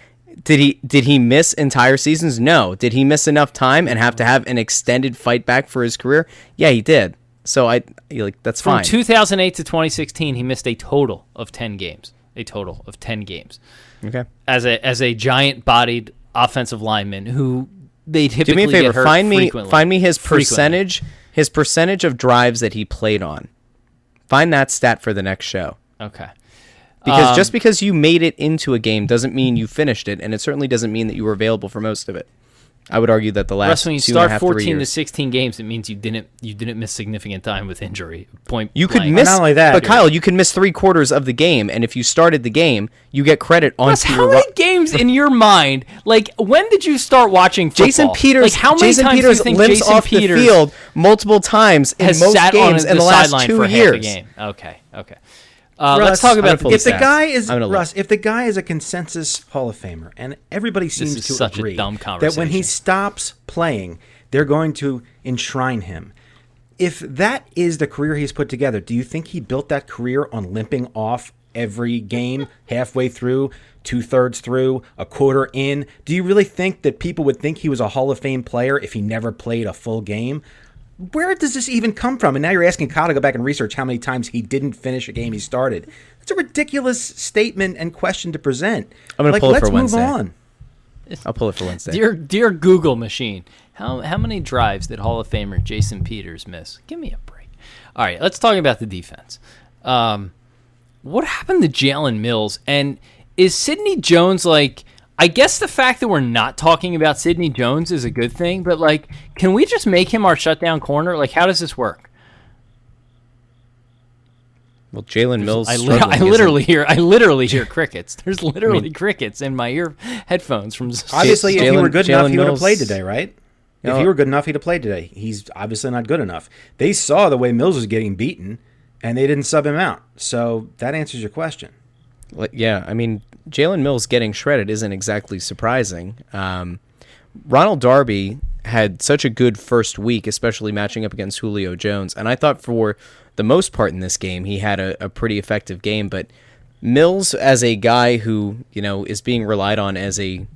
did he did he miss entire seasons? No. Did he miss enough time and have to have an extended fight back for his career? Yeah, he did. So I like that's fine. From 2008 to 2016, he missed a total of 10 games. A total of 10 games. okay. as a as a giant bodied offensive lineman who they typically Do me a favor. Find me frequently. find me his Frequently. percentage his percentage of drives that he played on. Find that stat for the next show. Okay. Because Um, just because you made it into a game doesn't mean you finished it, and it certainly doesn't mean that you were available for most of it. I would argue that the last Russ, when you two and a start half, three 14 to 16 games, it means you didn't you didn't miss significant time with injury. Point. You could blank. miss, not only that, but. Kyle, you could miss three quarters of the game, and if you started the game, you get credit on Russ, your. how ru- many games in your mind? Like, when did you start watching football? Jason Peters, Like, how many Jason times Peters do you think limps Jason off Peters the field multiple times in has most sat games on in the, the last two for half a years. game? Okay. Okay. Uh, Russ, let's talk about the if the stats. guy is look. Russ, if the guy is a consensus Hall of Famer, and everybody seems to agree that when he stops playing, they're going to enshrine him. If that is the career he's put together, do you think he built that career on limping off every game, halfway through, two thirds through, a quarter in? Do you really think that people would think he was a Hall of Fame player if he never played a full game? Where does this even come from? And now you're asking Kyle to go back and research how many times he didn't finish a game he started. That's a ridiculous statement and question to present. I'm gonna pull it for Wednesday. let's for move Wednesday. on. I'll pull it for Wednesday. Dear, dear Google machine, how how many drives did Hall of Famer Jason Peters miss? Give me a break. All right, let's talk about the defense. Um, what happened to Jalen Mills? And is Sidney Jones like? I guess the fact that we're not talking about Sidney Jones is a good thing, but like, can we just make him our shutdown corner? Like, how does this work? well, Jalen Mills. I, li- struggling I isn't- literally hear I literally hear crickets. There's literally crickets in my ear headphones from Obviously, if he were good Jalen enough, he would have played today, right? You if he were good enough, he'd have played today. He's obviously not good enough. They saw the way Mills was getting beaten, and they didn't sub him out. So that answers your question. Like, yeah, I mean, Jalen Mills getting shredded isn't exactly surprising. Um, Ronald Darby had such a good first week, especially matching up against Julio Jones, and I thought for the most part in this game he had a, a pretty effective game. But Mills, as a guy who you know is being relied on as a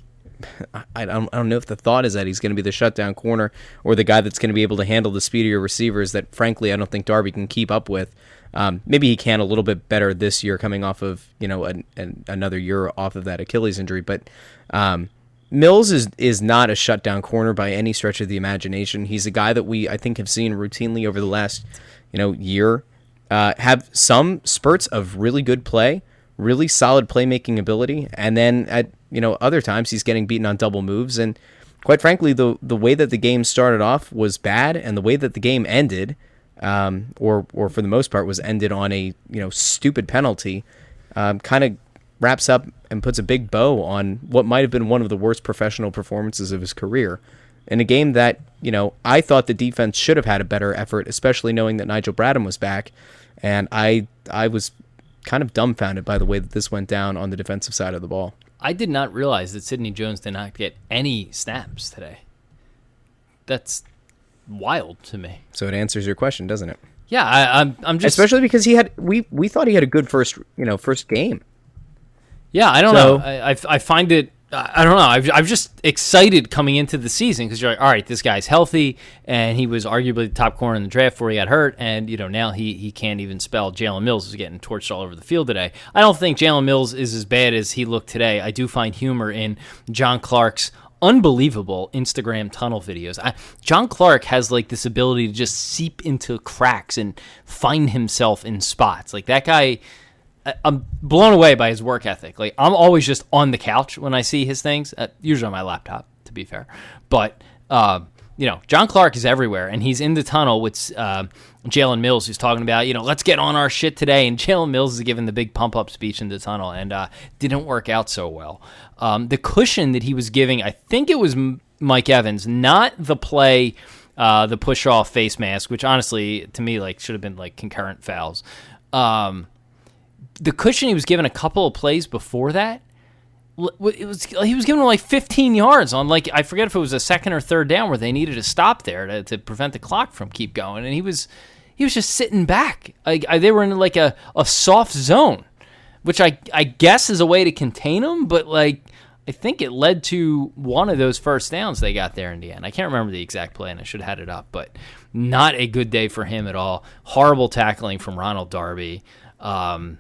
I don't, I don't know if the thought is that he's going to be the shutdown corner or the guy that's going to be able to handle the speedier receivers that, frankly, I don't think Darby can keep up with. Um, maybe he can a little bit better this year, coming off of you know an, an, another year off of that Achilles injury. But um, Mills is is not a shutdown corner by any stretch of the imagination. He's a guy that we I think have seen routinely over the last you know year uh, have some spurts of really good play, really solid playmaking ability, and then at you know other times he's getting beaten on double moves. And quite frankly, the the way that the game started off was bad, and the way that the game ended, um, or or for the most part was ended on a you know stupid penalty, um, kind of wraps up and puts a big bow on what might have been one of the worst professional performances of his career. In a game that, you know, I thought the defense should have had a better effort, especially knowing that Nigel Bradham was back. And I I was kind of dumbfounded by the way that this went down on the defensive side of the ball. I did not realize that Sidney Jones did not get any snaps today. That's wild to me. So it answers your question, doesn't it? Yeah, I, I'm. I'm just. Especially because he had we we thought he had a good first you know first game. yeah, I don't So- know. I, I, I find it. I I don't know. I've, I'm just excited coming into the season because you're like, all right, this guy's healthy, and he was arguably the top corner in the draft before he got hurt, and you know now he he can't even spell. Jalen Mills is getting torched all over the field today. I don't think Jalen Mills is as bad as he looked today. I do find humor in John Clark's unbelievable Instagram tunnel videos. I, John Clark has like this ability to just seep into cracks and find himself in spots. Like that guy, I- I'm blown away by his work ethic. Like I'm always just on the couch when I see his things, uh, usually on my laptop, to be fair. But uh, you know, John Clark is everywhere, and he's in the tunnel with uh, Jalen Mills, who's talking about, you know, let's get on our shit today. And Jalen Mills is giving the big pump up speech in the tunnel, and uh, didn't work out so well. Um, the cushion that he was giving, I think it was Mike Evans, not the play. Uh, the push off face mask, which honestly to me like should have been like concurrent fouls. Um, the cushion he was given a couple of plays before that it was he was giving like 15 yards on like I forget if it was a second or third down where they needed to stop there to, to prevent the clock from keep going, and he was he was just sitting back. Like they were in like a, a soft zone, which I I guess is a way to contain them, but like I think it led to one of those first downs they got there in the end. I can't remember the exact play, and I should have had it up, but not a good day for him at all. Horrible tackling from Ronald Darby. Um,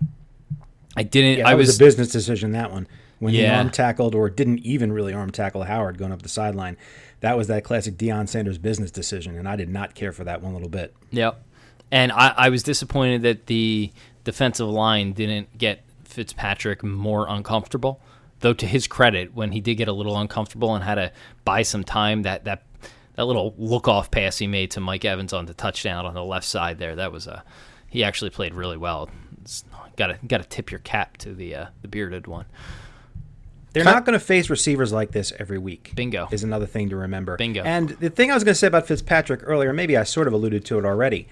I didn't. Yeah, I was, was a business decision that one when Yeah. he arm tackled or didn't even really arm tackle Howard going up the sideline. That was that classic Deion Sanders business decision, and I did not care for that one little bit. Yep. And I, I was disappointed that the defensive line didn't get Fitzpatrick more uncomfortable. Though to his credit, when he did get a little uncomfortable and had to buy some time, that that that little look off pass he made to Mike Evans on the touchdown on the left side there, that was a he actually played really well. Got to got to tip your cap to the uh, the bearded one. They're not going to face receivers like this every week. Bingo. Is another thing to remember. Bingo. And the thing I was going to say about Fitzpatrick earlier, maybe I sort of alluded to it already.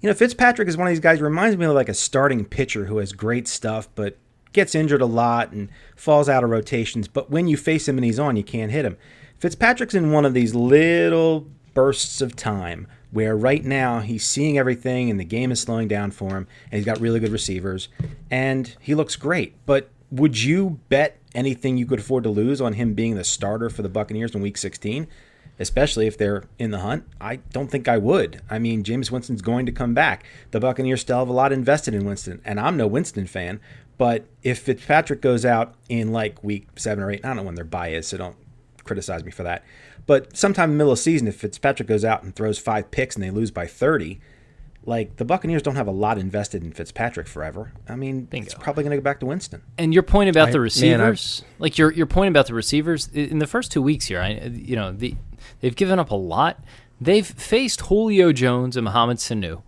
You know, Fitzpatrick is one of these guys who reminds me of like a starting pitcher who has great stuff, but gets injured a lot and falls out of rotations. But when you face him and he's on, you can't hit him. Fitzpatrick's in one of these little bursts of time where right now he's seeing everything and the game is slowing down for him and he's got really good receivers and he looks great. But would you bet anything you could afford to lose on him being the starter for the Buccaneers in week 16? Especially if they're in the hunt, I don't think I would. I mean, Jameis Winston's going to come back. The Buccaneers still have a lot invested in Winston, and I'm no Winston fan. But if Fitzpatrick goes out in like week seven or eight, I don't know when their bye is, so don't criticize me for that. But sometime in the middle of the season, if Fitzpatrick goes out and throws five picks and they lose by 30, like the Buccaneers don't have a lot invested in Fitzpatrick forever. I mean, it's probably going to go back to Winston. And your point about the man, receivers, like your your point about the receivers in the first two weeks here, I you know the they've given up a lot. They've faced Julio Jones and Mohamed Sanu,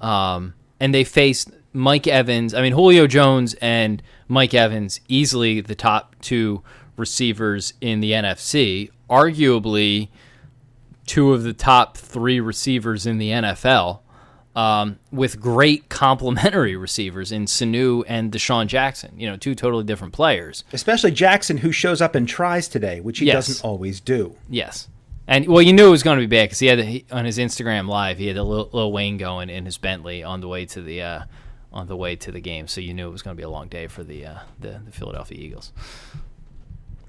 um, and they faced Mike Evans. I mean Julio Jones and Mike Evans easily the top two receivers in the NFC, arguably two of the top three receivers in the NFL um, with great complementary receivers in Sanu and DeSean Jackson. You know, two totally different players. Especially Jackson, who shows up and tries today, which he Yes. doesn't always do. Yes. And well, you knew it was going to be bad because he had he, on his Instagram live he had a little, little Wayne going in his Bentley on the way to the uh, on the way to the game, so you knew it was going to be a long day for the uh, the, the Philadelphia Eagles.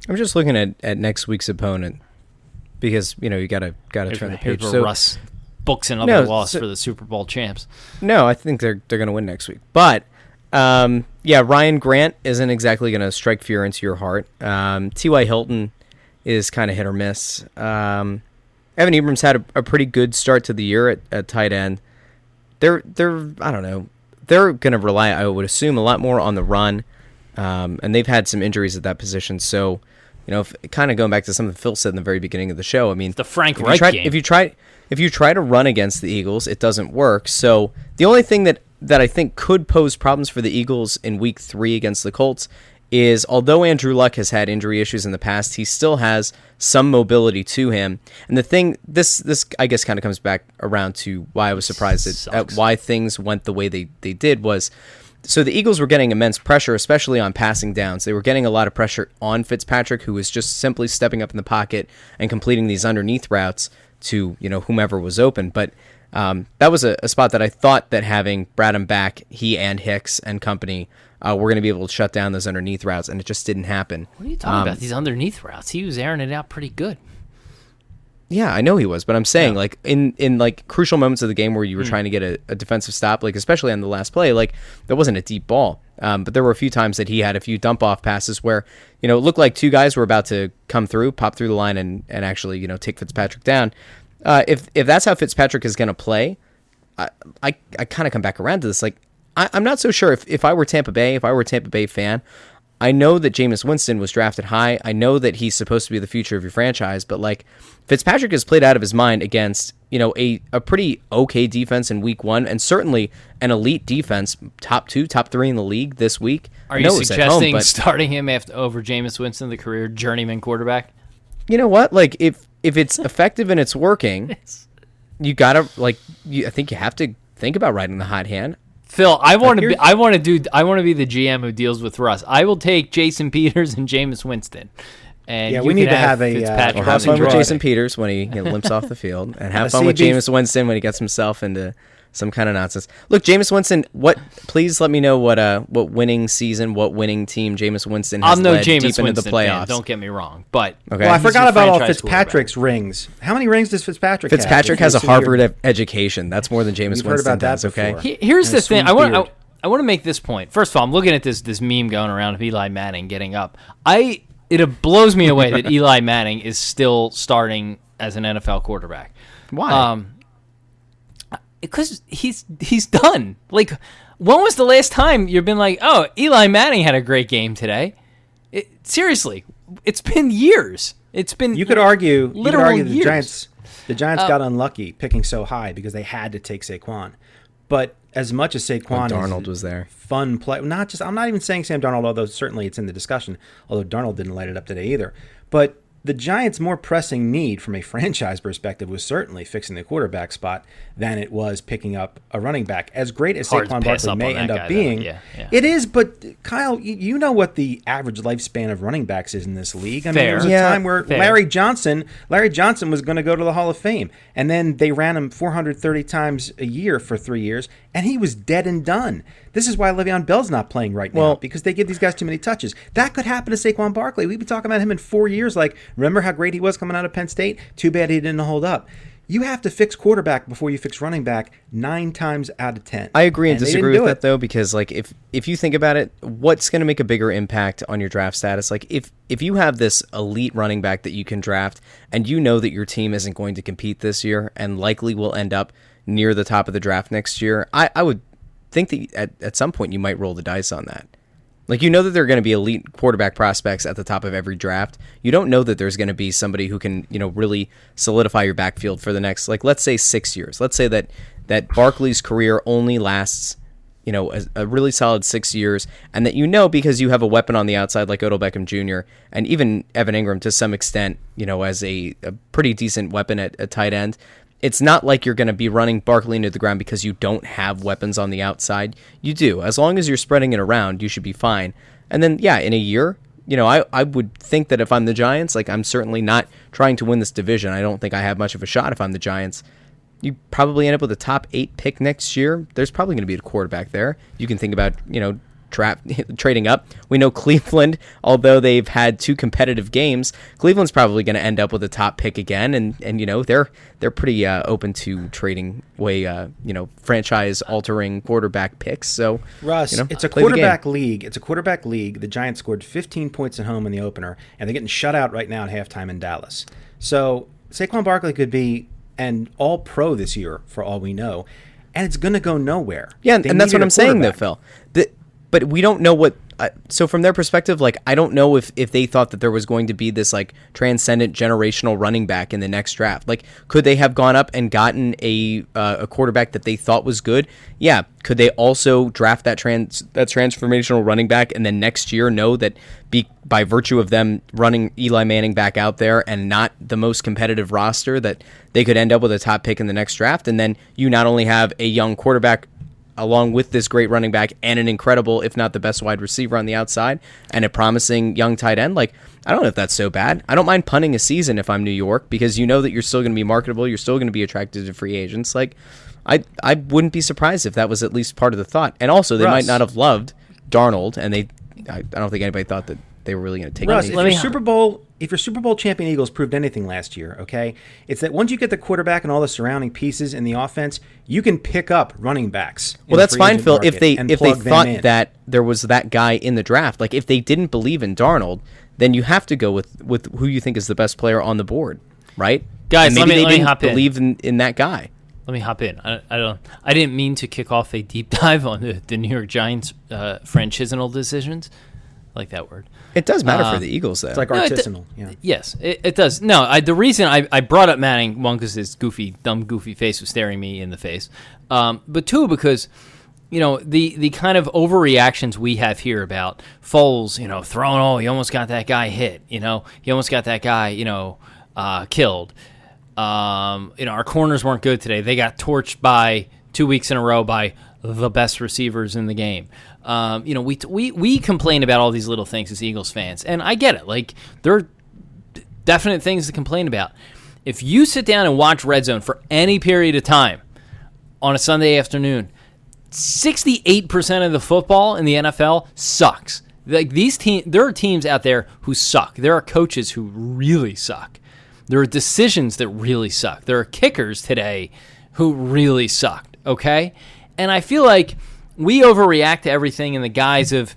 I'm just looking at, at next week's opponent because you know you gotta gotta Here's turn the page. where So Russ books another No, loss so- for the Super Bowl champs. no, I think they're they're gonna win next week. But um, yeah, Ryan Grant isn't exactly gonna strike fear into your heart. Um, T.Y. Hilton is kind of hit or miss. Um, Evan Abrams had a, a pretty good start to the year at, at tight end. They're they're I don't know they're gonna rely I would assume a lot more on the run, um, and they've had some injuries at that position. So you know, if, kind of going back to something Phil said in the very beginning of the show. I mean, The Frank if you Reich try, game. If you try, if you try to run against the Eagles, it doesn't work. So the only thing that that I think could pose problems for the Eagles in Week Three against the Colts is although Andrew Luck has had injury issues in the past, he still has some mobility to him. And the thing, this this I guess kind of comes back around to why I was surprised at, at why things went the way they they did was. So the Eagles were getting immense pressure, especially on passing downs. They were getting a lot of pressure on Fitzpatrick, who was just simply stepping up in the pocket and completing these underneath routes to you know whomever was open. But um, that was a, a spot that I thought that having Bradham back, he and Hicks and company uh, were going to be able to shut down those underneath routes, and it just didn't happen. What are you talking Um, about? These underneath routes. He was airing it out pretty good. Yeah, I know he was, but I'm saying like in in like crucial moments of the game where you were trying to get a, a defensive stop, like especially on the last play, like that wasn't a deep ball. Um, but there were a few times that he had a few dump off passes where you know it looked like two guys were about to come through, pop through the line, and and actually you know take Fitzpatrick down. Uh, if if that's how Fitzpatrick is going to play, I I, I kind of come back around to this. Like I, I'm not so sure if if I were Tampa Bay, if I were a Tampa Bay fan, I know that Jameis Winston was drafted high. I know that he's supposed to be the future of your franchise, but like Fitzpatrick has played out of his mind against, you know, a, a pretty okay defense in week one and certainly an elite defense, top two, top three in the league this week. Are you suggesting home, but... starting him after over Jameis Winston, the career journeyman quarterback? You know what? Like if if it's effective and it's working, you gotta like you, I think you have to think about riding the hot hand. Phil, I want to be. I want to do. I want to be the GM who deals with Russ. I will take Jason Peters and Jameis Winston. And yeah, we need to have, have a uh, have fun with Jason Peters when he you know, limps off the field, and have fun with Jameis Winston when he gets himself into some kind of nonsense. Look, Jameis Winston, what? Please let me know what uh what winning season, what winning team Jameis Winston has I'm no led Jameis deep Winston into the playoffs. Fan, don't get me wrong, but okay. Well, I forgot about all Fitzpatrick's rings. How many rings does Fitzpatrick? Have? Fitzpatrick have? has a Harvard education. That's more than Jameis You've Winston heard about does. That okay. He, here's and the thing. I want. I, I want to make this point. First of all, I'm looking at this this meme going around of Eli Manning getting up. I it blows me away that Eli Manning is still starting as an NFL quarterback. Why? Um, because he's he's done. Like, when was the last time you've been like, oh, Eli Manning had a great game today? It, seriously, it's been years. It's been you could argue you could argue the Giants the Giants uh, got unlucky picking so high because they had to take Saquon. But as much as Saquon, Darnold was there, fun play. Not just I'm not even saying Sam Darnold, although certainly it's in the discussion. Although Darnold didn't light it up today either. But the Giants' more pressing need from a franchise perspective was certainly fixing the quarterback spot than it was picking up a running back. As great as Hard Saquon Barkley may end up being, yeah, yeah. it is. But Kyle, you know what the average lifespan of running backs is in this league. I Fair. mean, there was a yeah, time where Fair. Larry Johnson, Larry Johnson was going to go to the Hall of Fame, and then they ran him 430 times a year for three years, and he was dead and done. This is why Le'Veon Bell's not playing right now well, because they give these guys too many touches. That could happen to Saquon Barkley. We've been talking about him in four years. Like, remember how great he was coming out of Penn State? Too bad he didn't hold up. You have to fix quarterback before you fix running back nine times out of ten. I agree and, and disagree with that though, because like if if you think about it, what's going to make a bigger impact on your draft status? Like if if you have this elite running back that you can draft, and you know that your team isn't going to compete this year, and likely will end up near the top of the draft next year, I, I would think that at, at some point you might roll the dice on that. Like you know that there are going to be elite quarterback prospects at the top of every draft. You don't know that there's going to be somebody who can, you know, really solidify your backfield for the next like let's say 6 years. Let's say that that Barkley's career only lasts, you know, a, a, really solid 6 years and that you know because you have a weapon on the outside like Odell Beckham Jr. and even Evan Engram to some extent, you know, as a, a pretty decent weapon at, at tight end it's not like you're going to be running Barkley into the ground because you don't have weapons on the outside. You do. As long as you're spreading it around, you should be fine. And then, yeah, in a year, you know, I, I would think that if I'm the Giants, like I'm certainly not trying to win this division. I don't think I have much of a shot if I'm the Giants. You probably end up with a top eight pick next year. There's probably going to be a quarterback there. You can think about, you know, trap trading up. We know Cleveland, although they've had two competitive games, Cleveland's probably going to end up with a top pick again, and and you know they're they're pretty uh, open to trading way uh, you know franchise altering quarterback picks. So Russ, you know, it's a quarterback league. It's a quarterback league. The Giants scored 15 points at home in the opener, and they're getting shut out right now at halftime in Dallas. So Saquon Barkley could be an All Pro this year for all we know and it's going to go nowhere. Yeah, they and that's what I'm saying, though, Phil. But we don't know what uh, so from their perspective like i don't know if if they thought that there was going to be this like transcendent generational running back in the next draft. Like could they have gone up and gotten a uh, a quarterback that they thought was good? Yeah. Could they also draft that trans that transformational running back and then next year know that be by virtue of them running Eli Manning back out there and not the most competitive roster that they could end up with a top pick in the next draft? And then you not only have a young quarterback along with this great running back and an incredible, if not the best wide receiver on the outside and a promising young tight end, like I don't know if that's so bad. I don't mind punting a season if I'm New York because you know that you're still going to be marketable, you're still going to be attracted to free agents. Like I I wouldn't be surprised if that was at least part of the thought. And also they Russ. might not have loved Darnold and they I, I don't think anybody thought that they were really going to take Russ, if your Super Bowl if your Super Bowl champion Eagles proved anything last year, okay, it's that once you get the quarterback and all the surrounding pieces in the offense, you can pick up running backs. Well, that's fine, Phil. If they if they thought that there was that guy in the draft, like if they didn't believe in Darnold, then you have to go with with who you think is the best player on the board, right? Guys, maybe let me, they didn't believe in. in, in that guy. Let me hop in. I, I, don't. I didn't mean to kick off a deep dive on the, the New York Giants uh, franchisional decisions. I like that word. It does matter Uh, for the Eagles, though. It's like No, it d- artisanal. yeah. Yes, it, it does. No, I, the reason I, I brought up Manning one because his goofy, dumb, goofy face was staring me in the face, um, but two because you know the the kind of overreactions we have here about Foles, you know, throwing oh he almost got that guy hit, you know, he almost got that guy, you know, uh, killed. Um, you know, our corners weren't good today. They got torched by two weeks in a row by the best receivers in the game. Um, you know, we we we complain about all these little things as Eagles fans, and I get it. Like there are definite things to complain about. If you sit down and watch Red Zone for any period of time on a Sunday afternoon, 68% of the football in the NFL sucks. Like these teams, there are teams out there who suck. There are coaches who really suck. There are decisions that really suck. There are kickers today who really sucked, okay? And I feel like we overreact to everything in the guise of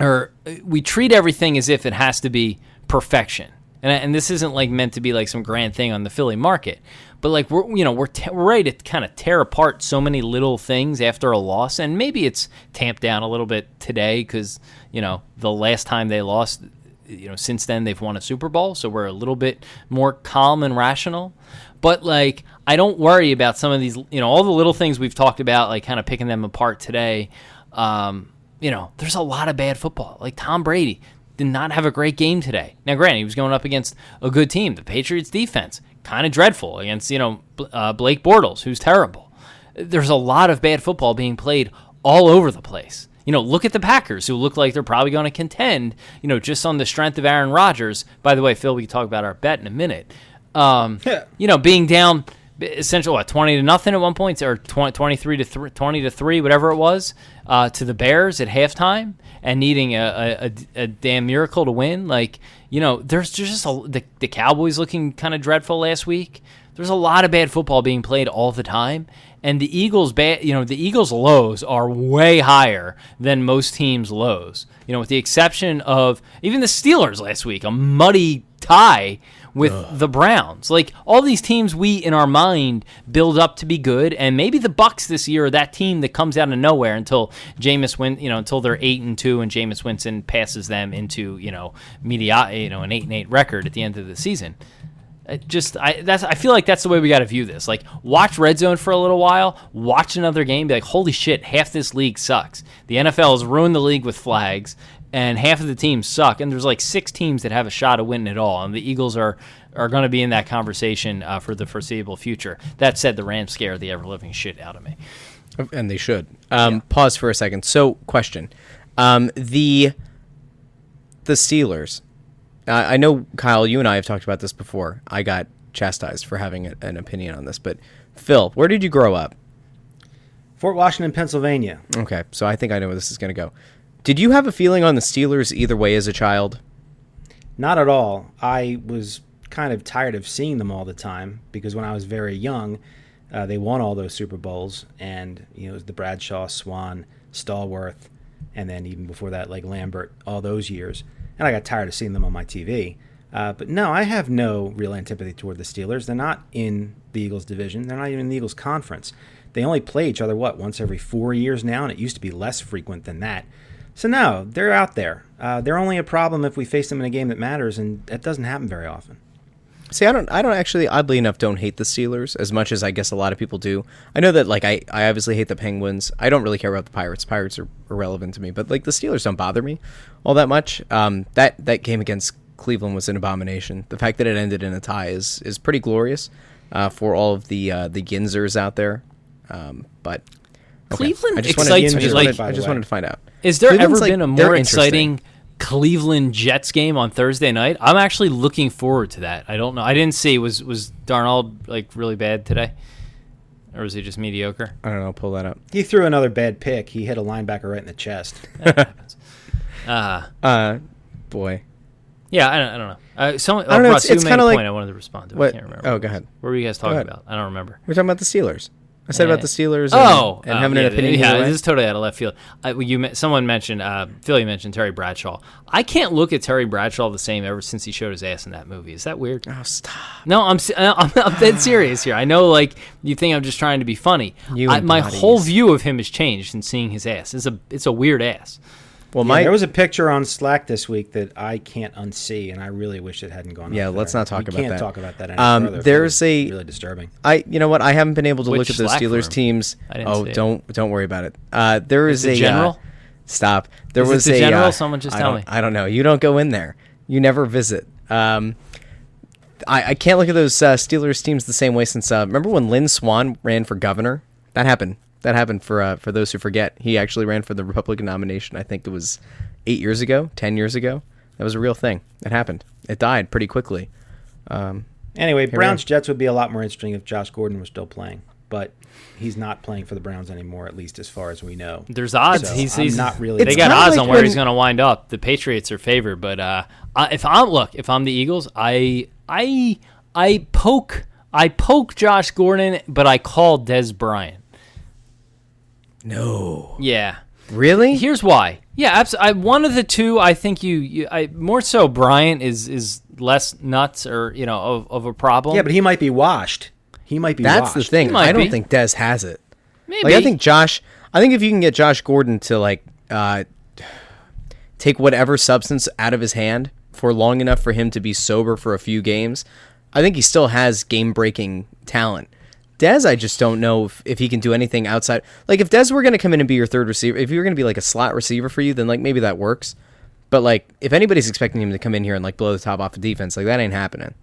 or we treat everything as if it has to be perfection. And, and this isn't like meant to be like some grand thing on the Philly market, but like we're you know we're, te- we're ready to kind of tear apart so many little things after a loss, and maybe it's tamped down a little bit today because you know the last time they lost, you know since then they've won a Super Bowl, so we're a little bit more calm and rational. But like I don't worry about some of these you know all the little things we've talked about, like kind of picking them apart today. Um, you know, there's a lot of bad football. Like Tom Brady did not have a great game today. Now, granted, he was going up against a good team. The Patriots defense, kind of dreadful against, you know, uh, Blake Bortles, who's terrible. There's a lot of bad football being played all over the place. You know, look at the Packers, who look like they're probably going to contend, you know, just on the strength of Aaron Rodgers. By the way, Phil, we can talk about our bet in a minute. Um, Yeah. You know, being down essentially what 20 to nothing at one point or 20, 23 to 3, 20 to 3 whatever it was uh, to the bears at halftime and needing a, a, a, damn miracle to win? Like you know there's just a, the, the cowboys looking kind of dreadful last week. There's a lot of bad football being played all the time and the eagles bad you know the eagles lows are way higher than most teams lows. You know with the exception of even the steelers last week a muddy tie with the Browns. Like all these teams we in our mind build up to be good and maybe the Bucks this year are that team that comes out of nowhere until Jameis win, you know, until they're 8 and 2 and Jameis Winston passes them into, you know, media, you know, an 8 and 8 record at the end of the season. It just I that's I feel like that's the way we got to view this. Like watch Red Zone for a little while, watch another game, be like, holy shit, half this league sucks. The NFL has ruined the league with flags, and half of the teams suck. And there's like six teams that have a shot of winning it all, and the Eagles are are going to be in that conversation uh, for the foreseeable future. That said, the Rams scare the ever living shit out of me. and they should. Um, Pause for a second. So, question: um, the the Steelers. Uh, I know Kyle, you and I have talked about this before. I got chastised for having a, an opinion on this, but Phil, where did you grow up? Fort Washington, Pennsylvania. Okay, so I think I know where this is going to go. Did you have a feeling on the Steelers either way as a child? Not at all. I was kind of tired of seeing them all the time because when I was very young, uh, they won all those Super Bowls, and you know it was the Bradshaw, Swann, Stallworth, and then even before that, like Lambert, all those years. And I got tired of seeing them on my TV. Uh, but no, I have no real antipathy toward the Steelers. They're not in the Eagles division. They're not even in the Eagles conference. They only play each other what once every four years now, and it used to be less frequent than that. So no, they're out there. Uh, they're only a problem if we face them in a game that matters, and that doesn't happen very often. See, I don't. I don't actually. Oddly enough, don't hate the Steelers as much as I guess a lot of people do. I know that like I, I obviously hate the Penguins. I don't really care about the Pirates. Pirates are irrelevant to me. But like the Steelers don't bother me all that much. Um, that that game against Cleveland was an abomination. The fact that it ended in a tie is is pretty glorious uh, for all of the uh, the Yinzers out there. Um, but okay. Cleveland I just excites wanted, I me, just, like- wanted, I just wanted to find out. Is there Cleveland's, ever like, been a more exciting Cleveland Jets game on Thursday night? I'm actually looking forward to that. I don't know. I didn't see was was Darnold like really bad today, or was he just mediocre? I don't know. Pull that up. He threw another bad pick. He hit a linebacker right in the chest. Uh, Uh, boy. yeah, I don't, I don't know. Uh, someone, I don't oh, know, Russ, it's- it's kinda a like- point I wanted to respond to. I What? can't remember. Oh, go ahead. What were you guys talking about? I don't remember. We're talking about the Steelers. I said about the Steelers. Oh, and oh, having yeah, an opinion. Yeah, this is totally out of left field. I, you someone mentioned uh, Philly mentioned Terry Bradshaw. I can't look at Terry Bradshaw the same ever since he showed his ass in that movie. Is that weird? Oh, stop. No, I'm se- I'm, I'm dead serious here. I know, like you think I'm just trying to be funny. You I, my bodies. whole view of him has changed since seeing his ass. It's a it's a weird ass. Well, Yeah, my there was a picture on Slack this week that I can't unsee, and I really wish it hadn't gone. Yeah, up let's there. not talk we about can't that. talk about that any Um, further. 'cause there's a- really disturbing. I you know what I haven't been able to Which look at those Slack Steelers room? teams. I didn't oh, see it. don't don't worry about it. Uh, there is, Is a general? Uh, stop. There Is it was the a general? uh, Someone just I tell me. I don't know. You don't go in there. You never visit. Um, I, I can't look at those uh, Steelers teams the same way since uh, remember when Lynn Swann ran for governor? That happened. That happened for uh, for those who forget. He actually ran for the Republican nomination. I think it was eight years ago, ten years ago. That was a real thing. It happened. It died pretty quickly. Um, Anyway, Browns. Jets would be a lot more interesting if Josh Gordon was still playing, but he's not playing for the Browns anymore, at least as far as we know. There's odds. So he's, he's not really- They got odds like on where he's going to wind up. The Patriots are favored, but uh, if I'm look, if I'm the Eagles, I I I poke I poke Josh Gordon, but I call Dez Bryant. No, Yeah. really? Here's why. Yeah, absolutely. One of the two, I think you, you I more so Bryant is is less nuts or you know of, of a problem. Yeah, but he might be washed. He might be. That's the thing. I don't be. think Dez has it. maybe. Like I think Josh. I think if you can get Josh Gordon to like uh, take whatever substance out of his hand for long enough for him to be sober for a few games, I think he still has game breaking talent. Dez, I just don't know if, if he can do anything outside. Like if Dez were going to come in and be your third receiver, if you were going to be like a slot receiver for you, then like maybe that works. But like if anybody's expecting him to come in here and like blow the top off the defense, like that ain't happening.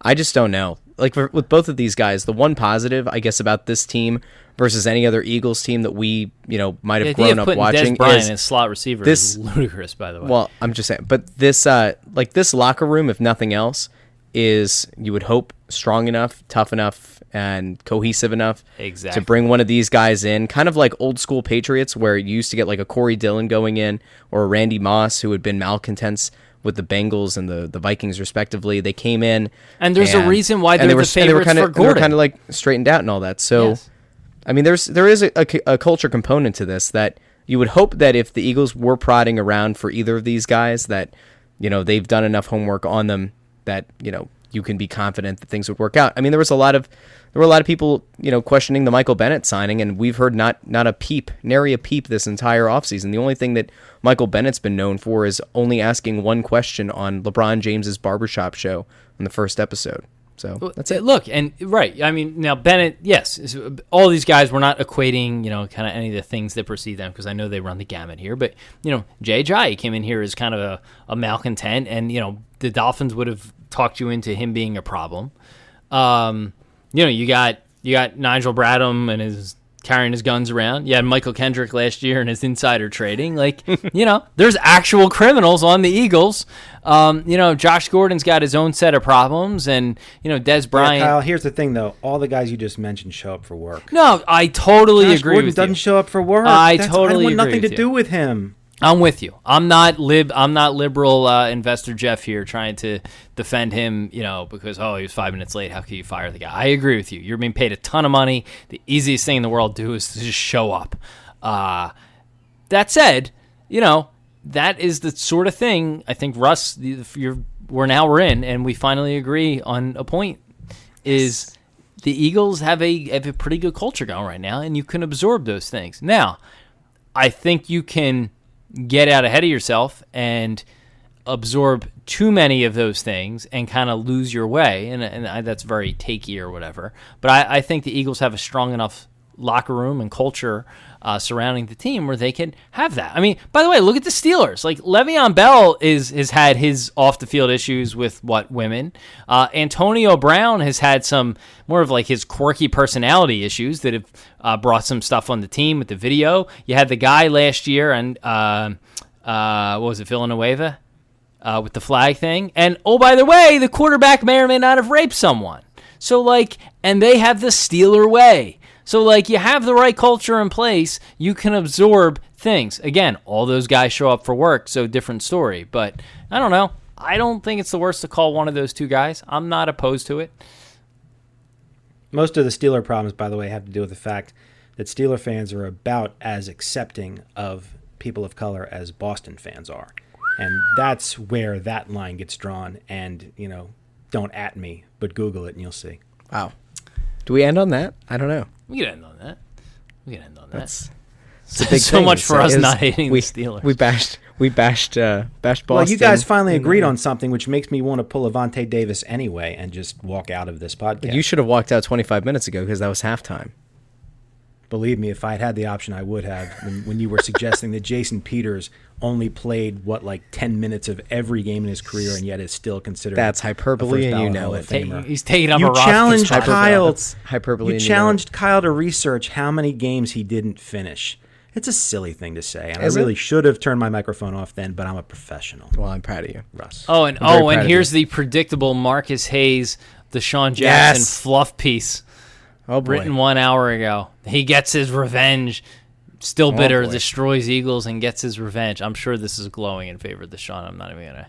I just don't know. Like for, with both of these guys, the one positive I guess about this team versus any other Eagles team that we you know might have grown up watching Dez Bryant is slot receiver this- is ludicrous. By the way, well, I'm just saying, but this uh like this locker room, if nothing else, is you would hope strong enough, tough enough, and cohesive enough Exactly. to bring one of these guys in, kind of like old school Patriots, where you used to get like a Corey Dillon going in or a Randy Moss who had been malcontents with the Bengals and the, the Vikings respectively. They came in, And there's a reason why they're they were, the and they were favorites kinda, for and they were kind of like straightened out and all that. So. Yes. I mean, there's there is a, a, a culture component to this that you would hope that if the Eagles were prodding around for either of these guys, that you know they've done enough homework on them that you know you can be confident that things would work out. I mean, there was a lot of there were a lot of people you know questioning the Michael Bennett signing, and we've heard not not a peep, nary a peep this entire offseason. The only thing that Michael Bennett's been known for is only asking one question on LeBron James's barbershop show in the first episode. So that's it. Look, and right. I mean, now Bennett, yes, all these guys were not equating, you know, kind of any of the things that precede them because I know they run the gamut here. But you know, Jay Ajayi came in here as kind of a, a malcontent, and you know, the Dolphins would have talked you into him being a problem. Um, you know, you got you got Nigel Bradham and his carrying his guns around. You had Michael Kendrick last year and his insider trading. Like, you know, there's actual criminals on the Eagles. Um, you know, Josh Gordon's got his own set of problems, and you know, Dez Yeah, Bryant. Kyle, here's the thing, though. All the guys you just mentioned show up for work. no, I totally Josh agree Gordon doesn't you. show up for work. I That's- totally want agree nothing to you. do with him. I'm with you. I'm not lib. I'm not liberal uh, investor Jeff here trying to defend him. You know, because oh, he was five minutes late. How can you fire the guy? I agree with you. You're being paid a ton of money. The easiest thing in the world to do is to just show up. Uh, that said, you know that is the sort of thing I think Russ. You're we're now we're in, and we finally agree on a point. Is the Eagles have a have a pretty good culture going right now, and you can absorb those things now. I think you can get out ahead of yourself and absorb too many of those things and kind of lose your way. And, and I, that's very takey or whatever. But I, I think the Eagles have a strong enough locker room and culture uh, surrounding the team where they can have that. I mean, by the way, look at the Steelers. Like Le'Veon Bell is has had his off the field issues with what women. Uh, Antonio Brown has had some more of like his quirky personality issues that have uh, brought some stuff on the team with the video. You had the guy last year and uh, uh, what was it, Villanueva, uh, with the flag thing. And oh, by the way, the quarterback may or may not have raped someone. So like, and they have the Steeler way. So like, you have the right culture in place, you can absorb things. Again, all those guys show up for work, so different story. But I don't know. I don't think it's the worst to call one of those two guys. I'm not opposed to it. Most of the Steeler problems, by the way, have to do with the fact that Steeler fans are about as accepting of people of color as Boston fans are. And that's where that line gets drawn. And, you know, don't at me, but Google it and you'll see. Wow. Do we end on that? I don't know. We can end on that. We can end on that. That's It's a big so much for us not hating we, the Steelers. We bashed we bashed uh, bashed Boston. Well, you guys finally agreed on something, which makes me want to pull a Vontae Davis anyway and just walk out of this podcast. You should have walked out 25 minutes ago because that was halftime. Believe me, if I had had the option, I would have. When, when you were suggesting that Jason Peters only played what like ten minutes of every game in his career, and yet is still considered That's a hyperbole, and you first-ballot know Hall it. Ta- he's taking up You a roster challenged spot. Kyle. That's hyperbole. You and you know challenged Kyle to research how many games he didn't finish. It's a silly thing to say, and Is I it? really should have turned my microphone off then. But I'm a professional, Well, I'm proud of you. Russ. Oh, and I'm oh, and of here's the predictable Marcus Hayes, DeSean Jackson Yes. fluff piece Oh boy. written one hour ago. He gets his revenge. Still oh, bitter, boy. destroys Eagles and gets his revenge. I'm sure this is glowing in favor of Sean. I'm not even gonna,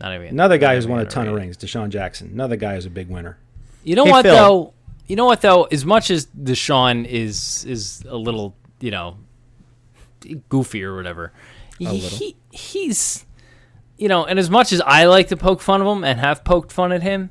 not even. Another guy who's won a ton of rings, DeSean Jackson. Another guy who's a big winner. You know Hey, what Phil. though? You know what though? As much as DeSean is is a little, you know, goofy or whatever, he he's, you know, and as much as I like to poke fun of him and have poked fun at him,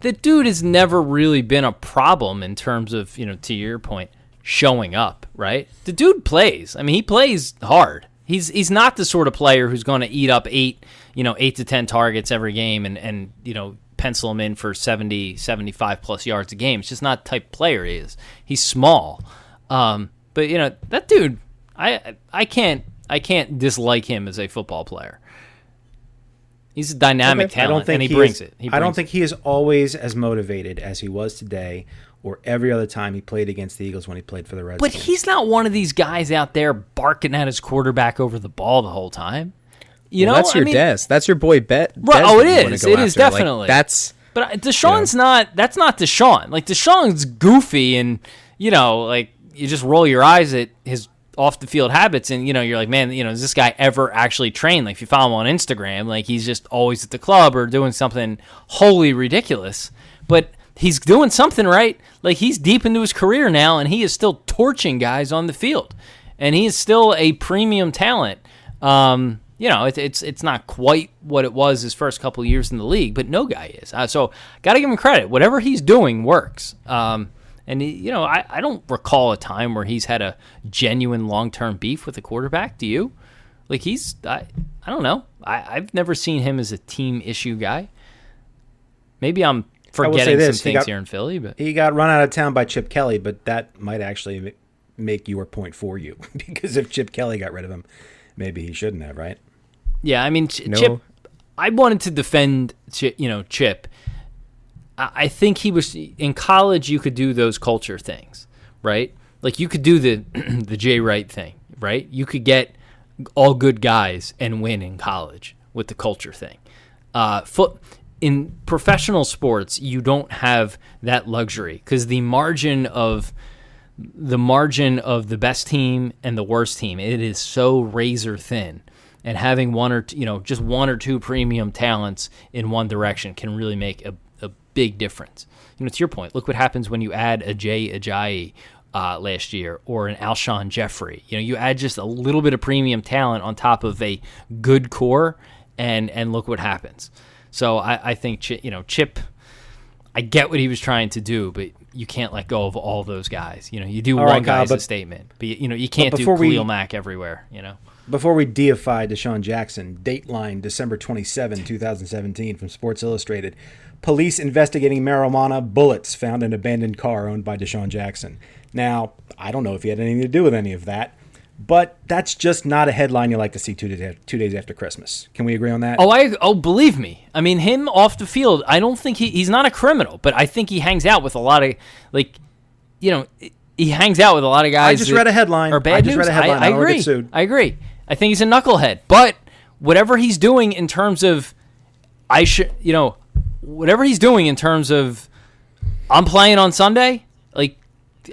the dude has never really been a problem in terms of you know, to your point, showing up. Right? The dude plays. I mean, he plays hard. He's he's not the sort of player who's going to eat up eight, you know, eight to ten targets every game and and you know pencil him in for 70, 75 plus yards a game. It's just not type player he is. He's small, um, but you know that dude. I I can't I can't dislike him as a football player. He's a dynamic I talent, don't think and he, he brings is, it. He I don't brings think he is always as motivated as he was today, or every other time he played against the Eagles when he played for the But Redskins. he's not one of these guys out there barking at his quarterback over the ball the whole time. You Well, know, that's I your mean, Dez. That's your boy Bet. Right, oh, that it you wanna is. go It is. Like, definitely. that's But uh, DeSean's not. That's not DeSean. Like DeSean's goofy, and you know, like you just roll your eyes at his off the field habits, and you know, you're like, man, you know, is this guy ever actually trained Like if you follow him on Instagram, like he's just always at the club or doing something wholly ridiculous. But he's doing something right. Like he's deep into his career now, and he is still torching guys on the field, and he is still a premium talent. Um, you know, it, it's it's not quite what it was his first couple years in the league, but no guy is. Uh, so got to give him credit. Whatever he's doing works. Um, and he, you know, I, I don't recall a time where he's had a genuine long term beef with a quarterback. Do you? Like he's I I don't know. I, I've never seen him as a team issue guy. Maybe I'm forgetting some this, he things got- here in Philly, but he got run out of town by Chip Kelly, but that might actually make your point for you because if Chip Kelly got rid of him, maybe he shouldn't have, right? Yeah, I mean, Ch- No. Chip. I wanted to defend, Chi you know, Chip. I, think he was in college. You could do those culture things, right? Like you could do the the Jay Wright thing, right? You could get all good guys and win in college with the culture thing. Uh, foot in professional sports, you don't have that luxury because the margin of the margin of the best team and the worst team it is so razor thin and having one or two, you know just one or two premium talents in one direction can really make a big difference you know to your point look what happens when you add a Jay Ajayi uh, last year or an Alshon Jeffery you know you add just a little bit of premium talent on top of a good core and and look what happens so I, I think you know Chip I get what he was trying to do, but you can't let go of all those guys. You know, you do All one right, Kyle, guy's a statement, but you know you can't do before we- Khalil Mack everywhere. You know, Before we deify DeSean Jackson, Dateline, December 27, 2017, from Sports Illustrated. Police investigating marijuana bullets found in abandoned car owned by DeSean Jackson. Now, I don't know if he had anything to do with any of that, but that's just not a headline you like to see two days, two days after Christmas. Can we agree on that? oh I oh believe me, I mean him off the field. I don't think he he's not a criminal, but I think he hangs out with a lot of like, you know, he hangs out with a lot of guys. I just read a headline. Are bad I just news. read a headline. I, I don't agree. I agree. I think he's a knucklehead, but whatever he's doing in terms of, I should you know, whatever he's doing in terms of, I'm playing on Sunday. Like,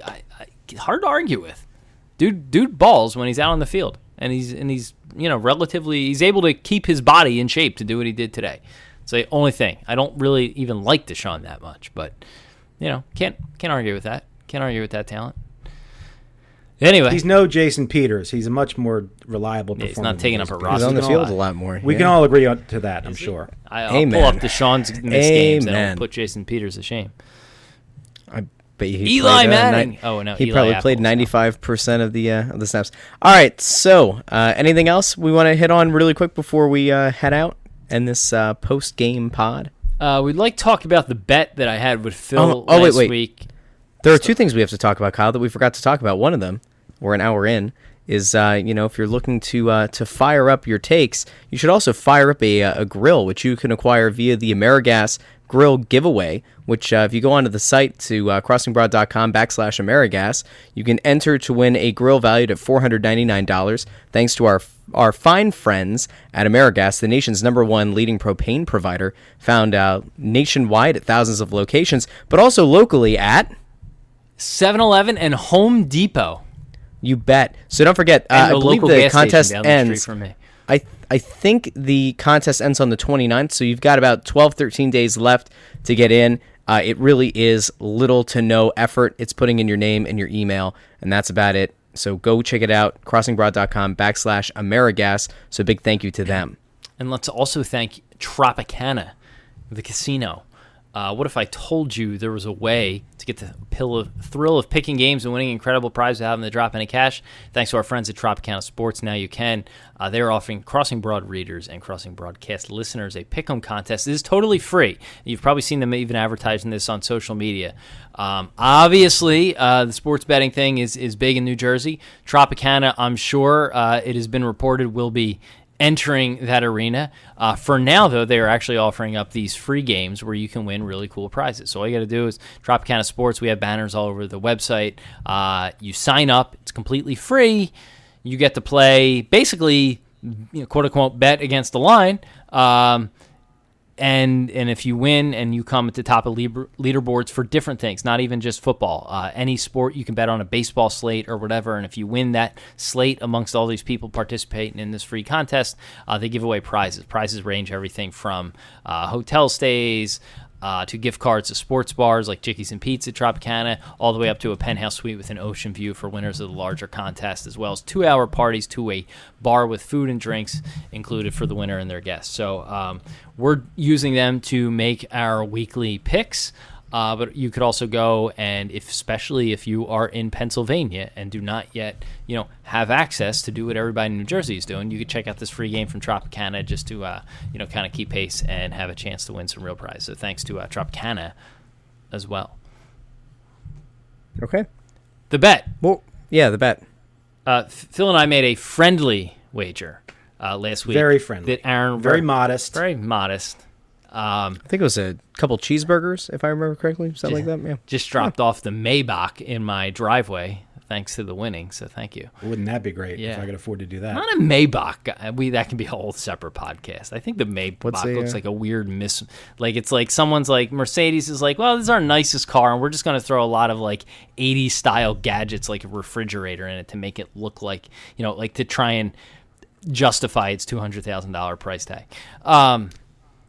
I, I, hard to argue with. Dude, dude balls when he's out on the field, and he's and he's you know relatively he's able to keep his body in shape to do what he did today. It's the only thing. I don't really even like DeSean that much, but you know can't can't argue with that. Can't argue with that talent. Anyway, He's no Jason Peters. He's a much more reliable Yeah, performer. he's not taking up a Peters. he's on the field a lot more. We yeah. can all agree on, to that, I'm sure. I, I'll pull Amen. up DeSean's missed games and I'll put Jason Peters to shame. but he Eli played, uh, Manning. ni- Oh, no, he Eli probably Apple's played ninety five percent of the uh, of the snaps. All right, so uh, anything else we want to hit on really quick before we uh, head out and this uh, post game pod? Uh, we'd like to talk about the bet that I had with Phil Oh, oh, wait, last wait. week. There are two things we have to talk about, Kyle, that we forgot to talk about. One of them, we're an hour in, is uh, you know if you're looking to uh, to fire up your takes, you should also fire up a, uh, a grill, which you can acquire via the Amerigas Grill giveaway. Which, uh, if you go onto the site to uh, crossingbroad.com backslash Amerigas, you can enter to win a grill valued at $499. Thanks to our our fine friends at Amerigas, the nation's number one leading propane provider, found uh, nationwide at thousands of locations, but also locally at 7-Eleven and Home Depot. You bet. So don't forget, uh, I the believe local the contest the ends. me. I I think the contest ends on the 29th, so you've got about 12, 13 days left to get in. Uh, it really is little to no effort. It's putting in your name and your email, and that's about it. So go check it out, crossingbroad.com backslash Amerigas. So big thank you to them. And let's also thank Tropicana, the casino. Uh, what if I told you there was a way get the of, thrill of picking games and winning incredible prizes without having to drop any cash? Thanks to our friends at Tropicana Sports, now you can. Uh, they're offering Crossing Broad readers and Crossing Broadcast listeners a pick'em contest. This is totally free. You've probably seen them even advertising this on social media. Um, obviously, uh, the sports betting thing is is big in New Jersey. Tropicana, I'm sure uh, it has been reported, will be entering that arena. Uh, for now, though, they are actually offering up these free games where you can win really cool prizes. So all you got to do is Tropicana Sports. We have banners all over the website. Uh, you sign up; it's completely free. You get to play basically, you know, quote unquote, bet against the line. Um, and and if you win and you come at the top of leaderboards for different things, not even just football, uh, any sport you can bet on a baseball slate or whatever. And if you win that slate amongst all these people participating in this free contest, uh, they give away prizes. Prizes range everything from uh, hotel stays. Uh, to gift cards to sports bars like Chickie's and Pete's, Tropicana, all the way up to a penthouse suite with an ocean view for winners of the larger contest, as well as two hour parties to a bar with food and drinks included for the winner and their guests. So um, we're using them to make our weekly picks. Uh, but you could also go and, if, especially if you are in Pennsylvania and do not yet, you know, have access to do what everybody in New Jersey is doing, you could check out this free game from Tropicana just to, uh, you know, kind of keep pace and have a chance to win some real prizes. So thanks to uh, Tropicana as well. Okay. The bet. Well, yeah, the bet. Uh, Phil and I made a friendly wager uh, last week. Very friendly. That Aaron Very modest. Very modest. Um, I think it was a couple cheeseburgers, if I remember correctly, something like that. Yeah. just dropped off the Maybach in my driveway thanks to the winning. So thank you. Wouldn't that be great if I could afford to do that? Not a Maybach. We that can be a whole separate podcast. I think the Maybach What's a, looks uh, like a weird miss. Like it's like someone's like Mercedes is like, well, this is our nicest car, and we're just going to throw a lot of like '80s style gadgets, like a refrigerator in it, to make it look like you know, like to try and justify its two hundred thousand dollar price tag. Um,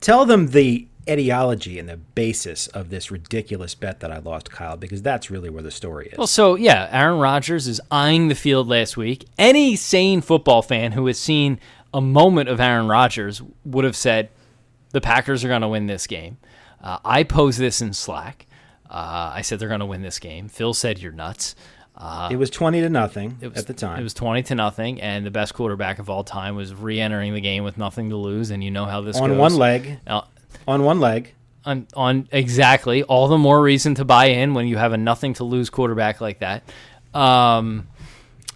Tell them the etiology and the basis of this ridiculous bet that I lost, Kyle, because that's really where the story is. Well, so yeah, Aaron Rodgers is eyeing the field last week. Any sane football fan who has seen a moment of Aaron Rodgers would have said the Packers are going to win this game. Uh, I posed this in Slack. Uh, I said they're going to win this game. Phil said you're nuts. Uh, it was twenty to nothing it was, at the time. It was twenty to nothing, and the best quarterback of all time was re-entering the game with nothing to lose. And you know how this on goes. one leg. Uh, On one leg. on, on exactly all the more reason to buy in when you have a nothing to lose quarterback like that. Um,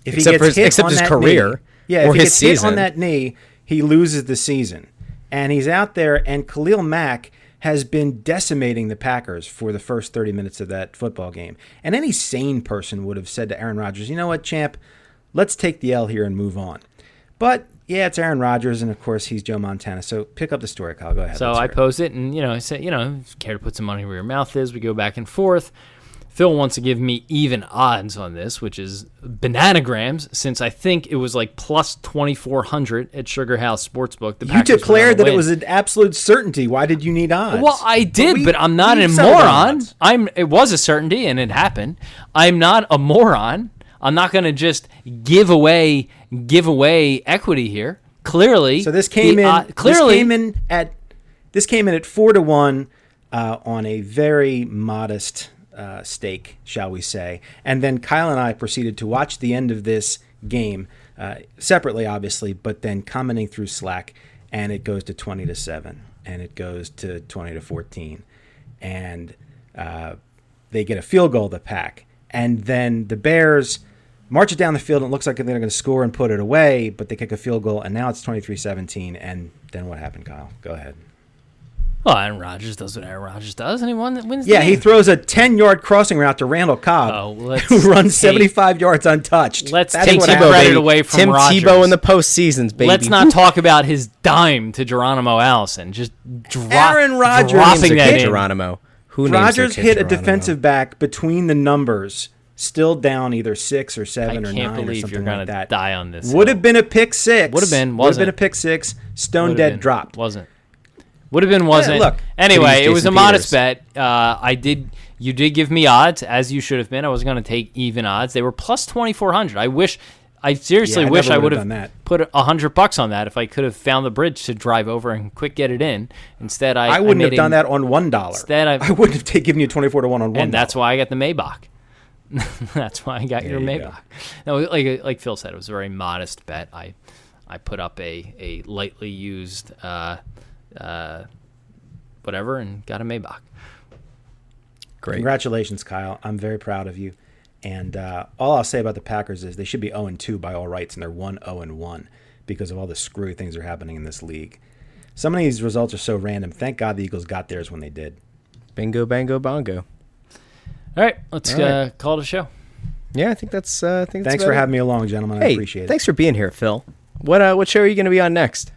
If Except he gets his- hit except on his that career knee, yeah, if he gets hit on that knee, he loses the season. And he's out there, and Khalil Mack has been decimating the Packers for the first 30 minutes of that football game. And any sane person would have said to Aaron Rodgers, you know what, champ, let's take the L here and move on. But yeah, it's Aaron Rodgers, and of course he's Joe Montana. So pick up the story, Kyle. Go ahead. so I hear it. and you know, I said, you know, care to put some money where your mouth is. We go back and forth. Phil wants to give me even odds on this, which is bananagrams, since I think it was like plus twenty four hundred at Sugar House Sportsbook. The You Packers were declared that it was an absolute certainty. Why did you need odds? Well, I did, we- but I'm not a moron. I'm. It was a certainty, and it happened. I'm not a moron. I'm not going to just give away give away equity here. Clearly, So this came the, in. uh, clearly, this came in at this came in at four to one uh, on a very modest uh, stake, shall we say. And then Kyle and I proceeded to watch the end of this game uh, separately, obviously, but then commenting through Slack, and it goes to 20 to 7, and it goes to 20 to 14. And uh, they get a field goal, the pack. And then the Bears march it down the field, and it looks like they're going to score and put it away, but they kick a field goal, and now it's 23 17. And then what happened, Kyle? Go ahead. Well, Aaron Rodgers does what Aaron Rodgers does, and he won, wins. Yeah, the he throws a 10 yard crossing route to Randall Cobb, Oh, who runs take- 75 yards untouched. Let's That's take what Tebow, happened. credit away from Tim Rodgers. Tebow in the postseasons, baby. Let's not talk about his dime to Geronimo Allison. Just drop, Aaron Rodgers dropping that kid in. Geronimo. Who Rodgers kid hit a defensive back between the numbers, still down either six or I seven or can't nine or believe something you're gonna like that. die on this. Would have been a pick six. Would have been, Would have been a pick six. Stone Would've dead been, dropped. Wasn't. Would have been, wasn't. look, anyway, it was a Jason modest bet. Uh, I did. You did give me odds, as you should have been. I was going to take even odds. They were plus twenty four hundred. I wish. I seriously Yeah, I wish never I would would've have that. put a hundred bucks on that if I could have found the bridge to drive over and quick get it in. Instead, I I wouldn't made have a- done that on one dollar. Instead, I- I wouldn't have ta- given you twenty four to one on one. and that's why I got the Maybach. that's why I got your you go. Maybach. No, like like Phil said, it was a very modest bet. I I put up a a lightly used uh, uh, whatever and got a Maybach. Great. Congratulations, Kyle. I'm very proud of you. And uh, all I'll say about the Packers is they should be 0 2 by all rights, and they're 1 0 1 because of all the screwy things that are happening in this league. Some of these results are so random. Thank God the Eagles got theirs when they did. Bingo, bango, bongo. All right, let's All right. Uh, call it a show. Yeah, I think that's. Uh, I think that's Thanks about for it. having me along, gentlemen. I Hey, appreciate thanks it. for being here, Phil. What uh, what show are you going to be on next?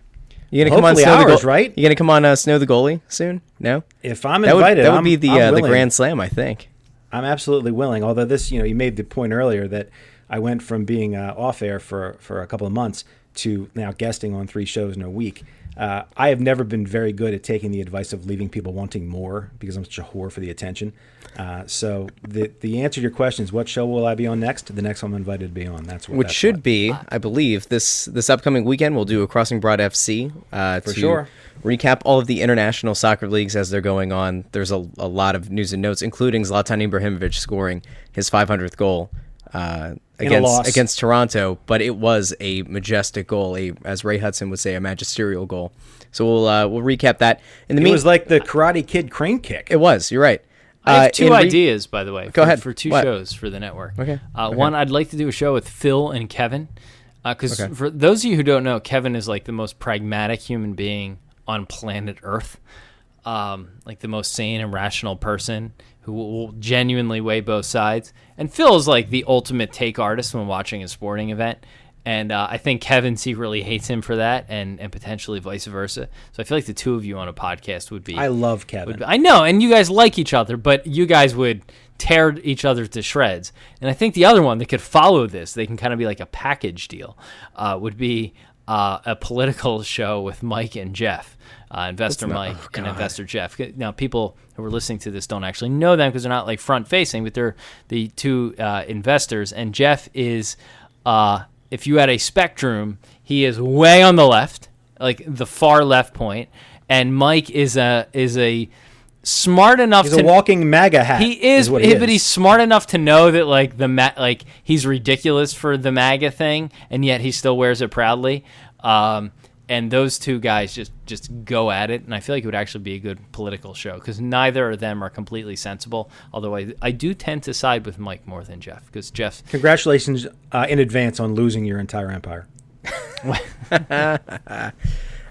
You gonna come on Hopefully Snow the ours, Goal- right? You gonna come on uh, Snow the goalie soon? No, If I'm that would invited, that would I'm- be the I'm uh, the willing. Grand Slam, I think. I'm absolutely willing. Although this, you know, you made the point earlier that I went from being uh, off air for for a couple of months to now guesting on three shows in a week. Uh, I have never been very good at taking the advice of leaving people wanting more because I'm such a whore for the attention. Uh, so the the answer to your question is, what show will I be on next? The next one I'm invited to be on. That's what. Which that's should what. be, I believe, this this upcoming weekend. We'll do a Crossing Broad FC uh, to sure. recap all of the international soccer leagues as they're going on. There's a, a lot of news and notes, including Zlatan Ibrahimovic scoring his 500th goal uh, against loss. against Toronto, but it was a majestic goal, a as Ray Hudson would say, a magisterial goal. So we'll uh, we'll recap that. In the It mean, was like the Karate Kid crane kick. it was. You're right. I have Uh, two re- ideas, by the way. Go for, ahead. for two What? shows for the network. Okay. Uh, Okay. One, I'd like to do a show with Phil and Kevin, because Okay. for those of you who don't know, Kevin is like the most pragmatic human being on planet Earth, um, like the most sane and rational person who will genuinely weigh both sides. And Phil is like the ultimate take artist when watching a sporting event. And uh, I think Kevin secretly hates him for that, and, and potentially vice versa. So I feel like the two of you on a podcast would be I love Kevin. be- I know, and you guys like each other, but you guys would tear each other to shreds. And I think the other one that could follow this, they can kind of be like a package deal, uh, would be uh, a political show with Mike and Jeff, uh, Investor not- Mike oh, and Investor Jeff. Now, people who are listening to this don't actually know them because they're not like front facing, but they're the two uh, investors. And Jeff is, uh, if you had a spectrum, he is way on the left, like the far left point, and Mike is a is a smart enough He's to a walking MAGA hat. he is, but he is. he's smart enough to know that like the ma- like he's ridiculous for the MAGA thing, and yet he still wears it proudly. Um, and those two guys just just go at it, and I feel like it would actually be a good political show because neither of them are completely sensible. Although I I do tend to side with Mike more than Jeff because Jeff Congratulations uh, in advance on losing your entire empire.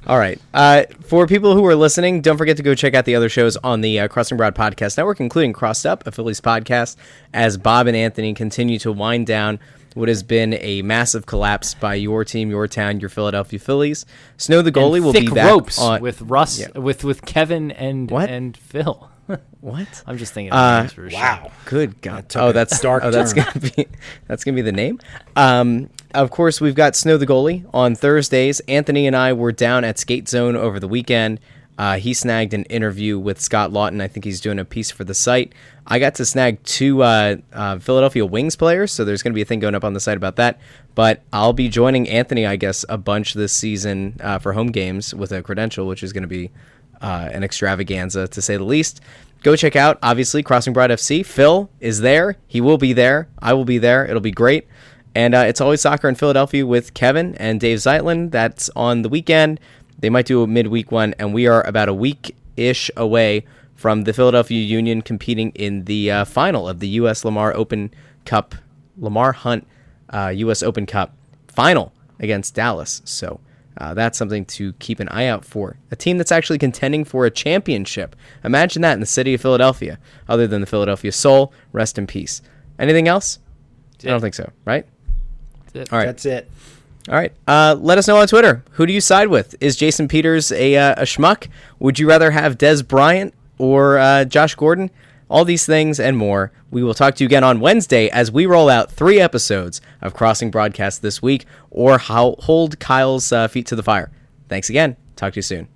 All right. Uh, for people who are listening, don't forget to go check out the other shows on the uh, Crossing Broad Podcast Network, including Crossed Up, a Phillies podcast, as Bob and Anthony continue to wind down what has been a massive collapse by your team, your town, your Philadelphia Phillies. Snow the goalie and will thick be back ropes on with Russ Yeah. with with Kevin and What? and Phil. what? I'm just thinking of Uh, names for a show. Wow. Good God! took Oh, that's dark Oh, that's gonna be that's gonna be the name. Um, of course, we've got Snow the goalie on Thursdays. Anthony and I were down at Skate Zone over the weekend. Uh, he snagged an interview with Scott Laughton. I think he's doing a piece for the site. I got to snag two uh, uh, Philadelphia Wings players, so there's going to be a thing going up on the site about that. But I'll be joining Anthony, I guess, a bunch this season uh, for home games with a credential, which is going to be uh, an extravaganza to say the least. go check out obviously Crossing Broad FC. Phil is there. He will be there. I will be there. It'll be great. And uh, it's always soccer in Philadelphia with Kevin and Dave Zeitlin. That's on the weekend. They might do a midweek one, and we are about a week ish away from the Philadelphia Union competing in the uh, final of the U.S. Lamar Open Cup, Lamar Hunt uh, U.S. Open Cup final against Dallas. So uh, that's something to keep an eye out for. A team that's actually contending for a championship. Imagine that in the city of Philadelphia, other than the Philadelphia Soul. Rest in peace. Anything else? I don't think so, right? That's it. All right. That's it. All right. Uh, let us know on Twitter. Who do you side with? Is Jason Peters a, uh, a schmuck? Would you rather have Dez Bryant or uh, Josh Gordon? All these things and more. We will talk to you again on Wednesday as we roll out three episodes of Crossing Broadcast this week or how hold Kyle's uh, feet to the fire. Thanks again. Talk to you soon.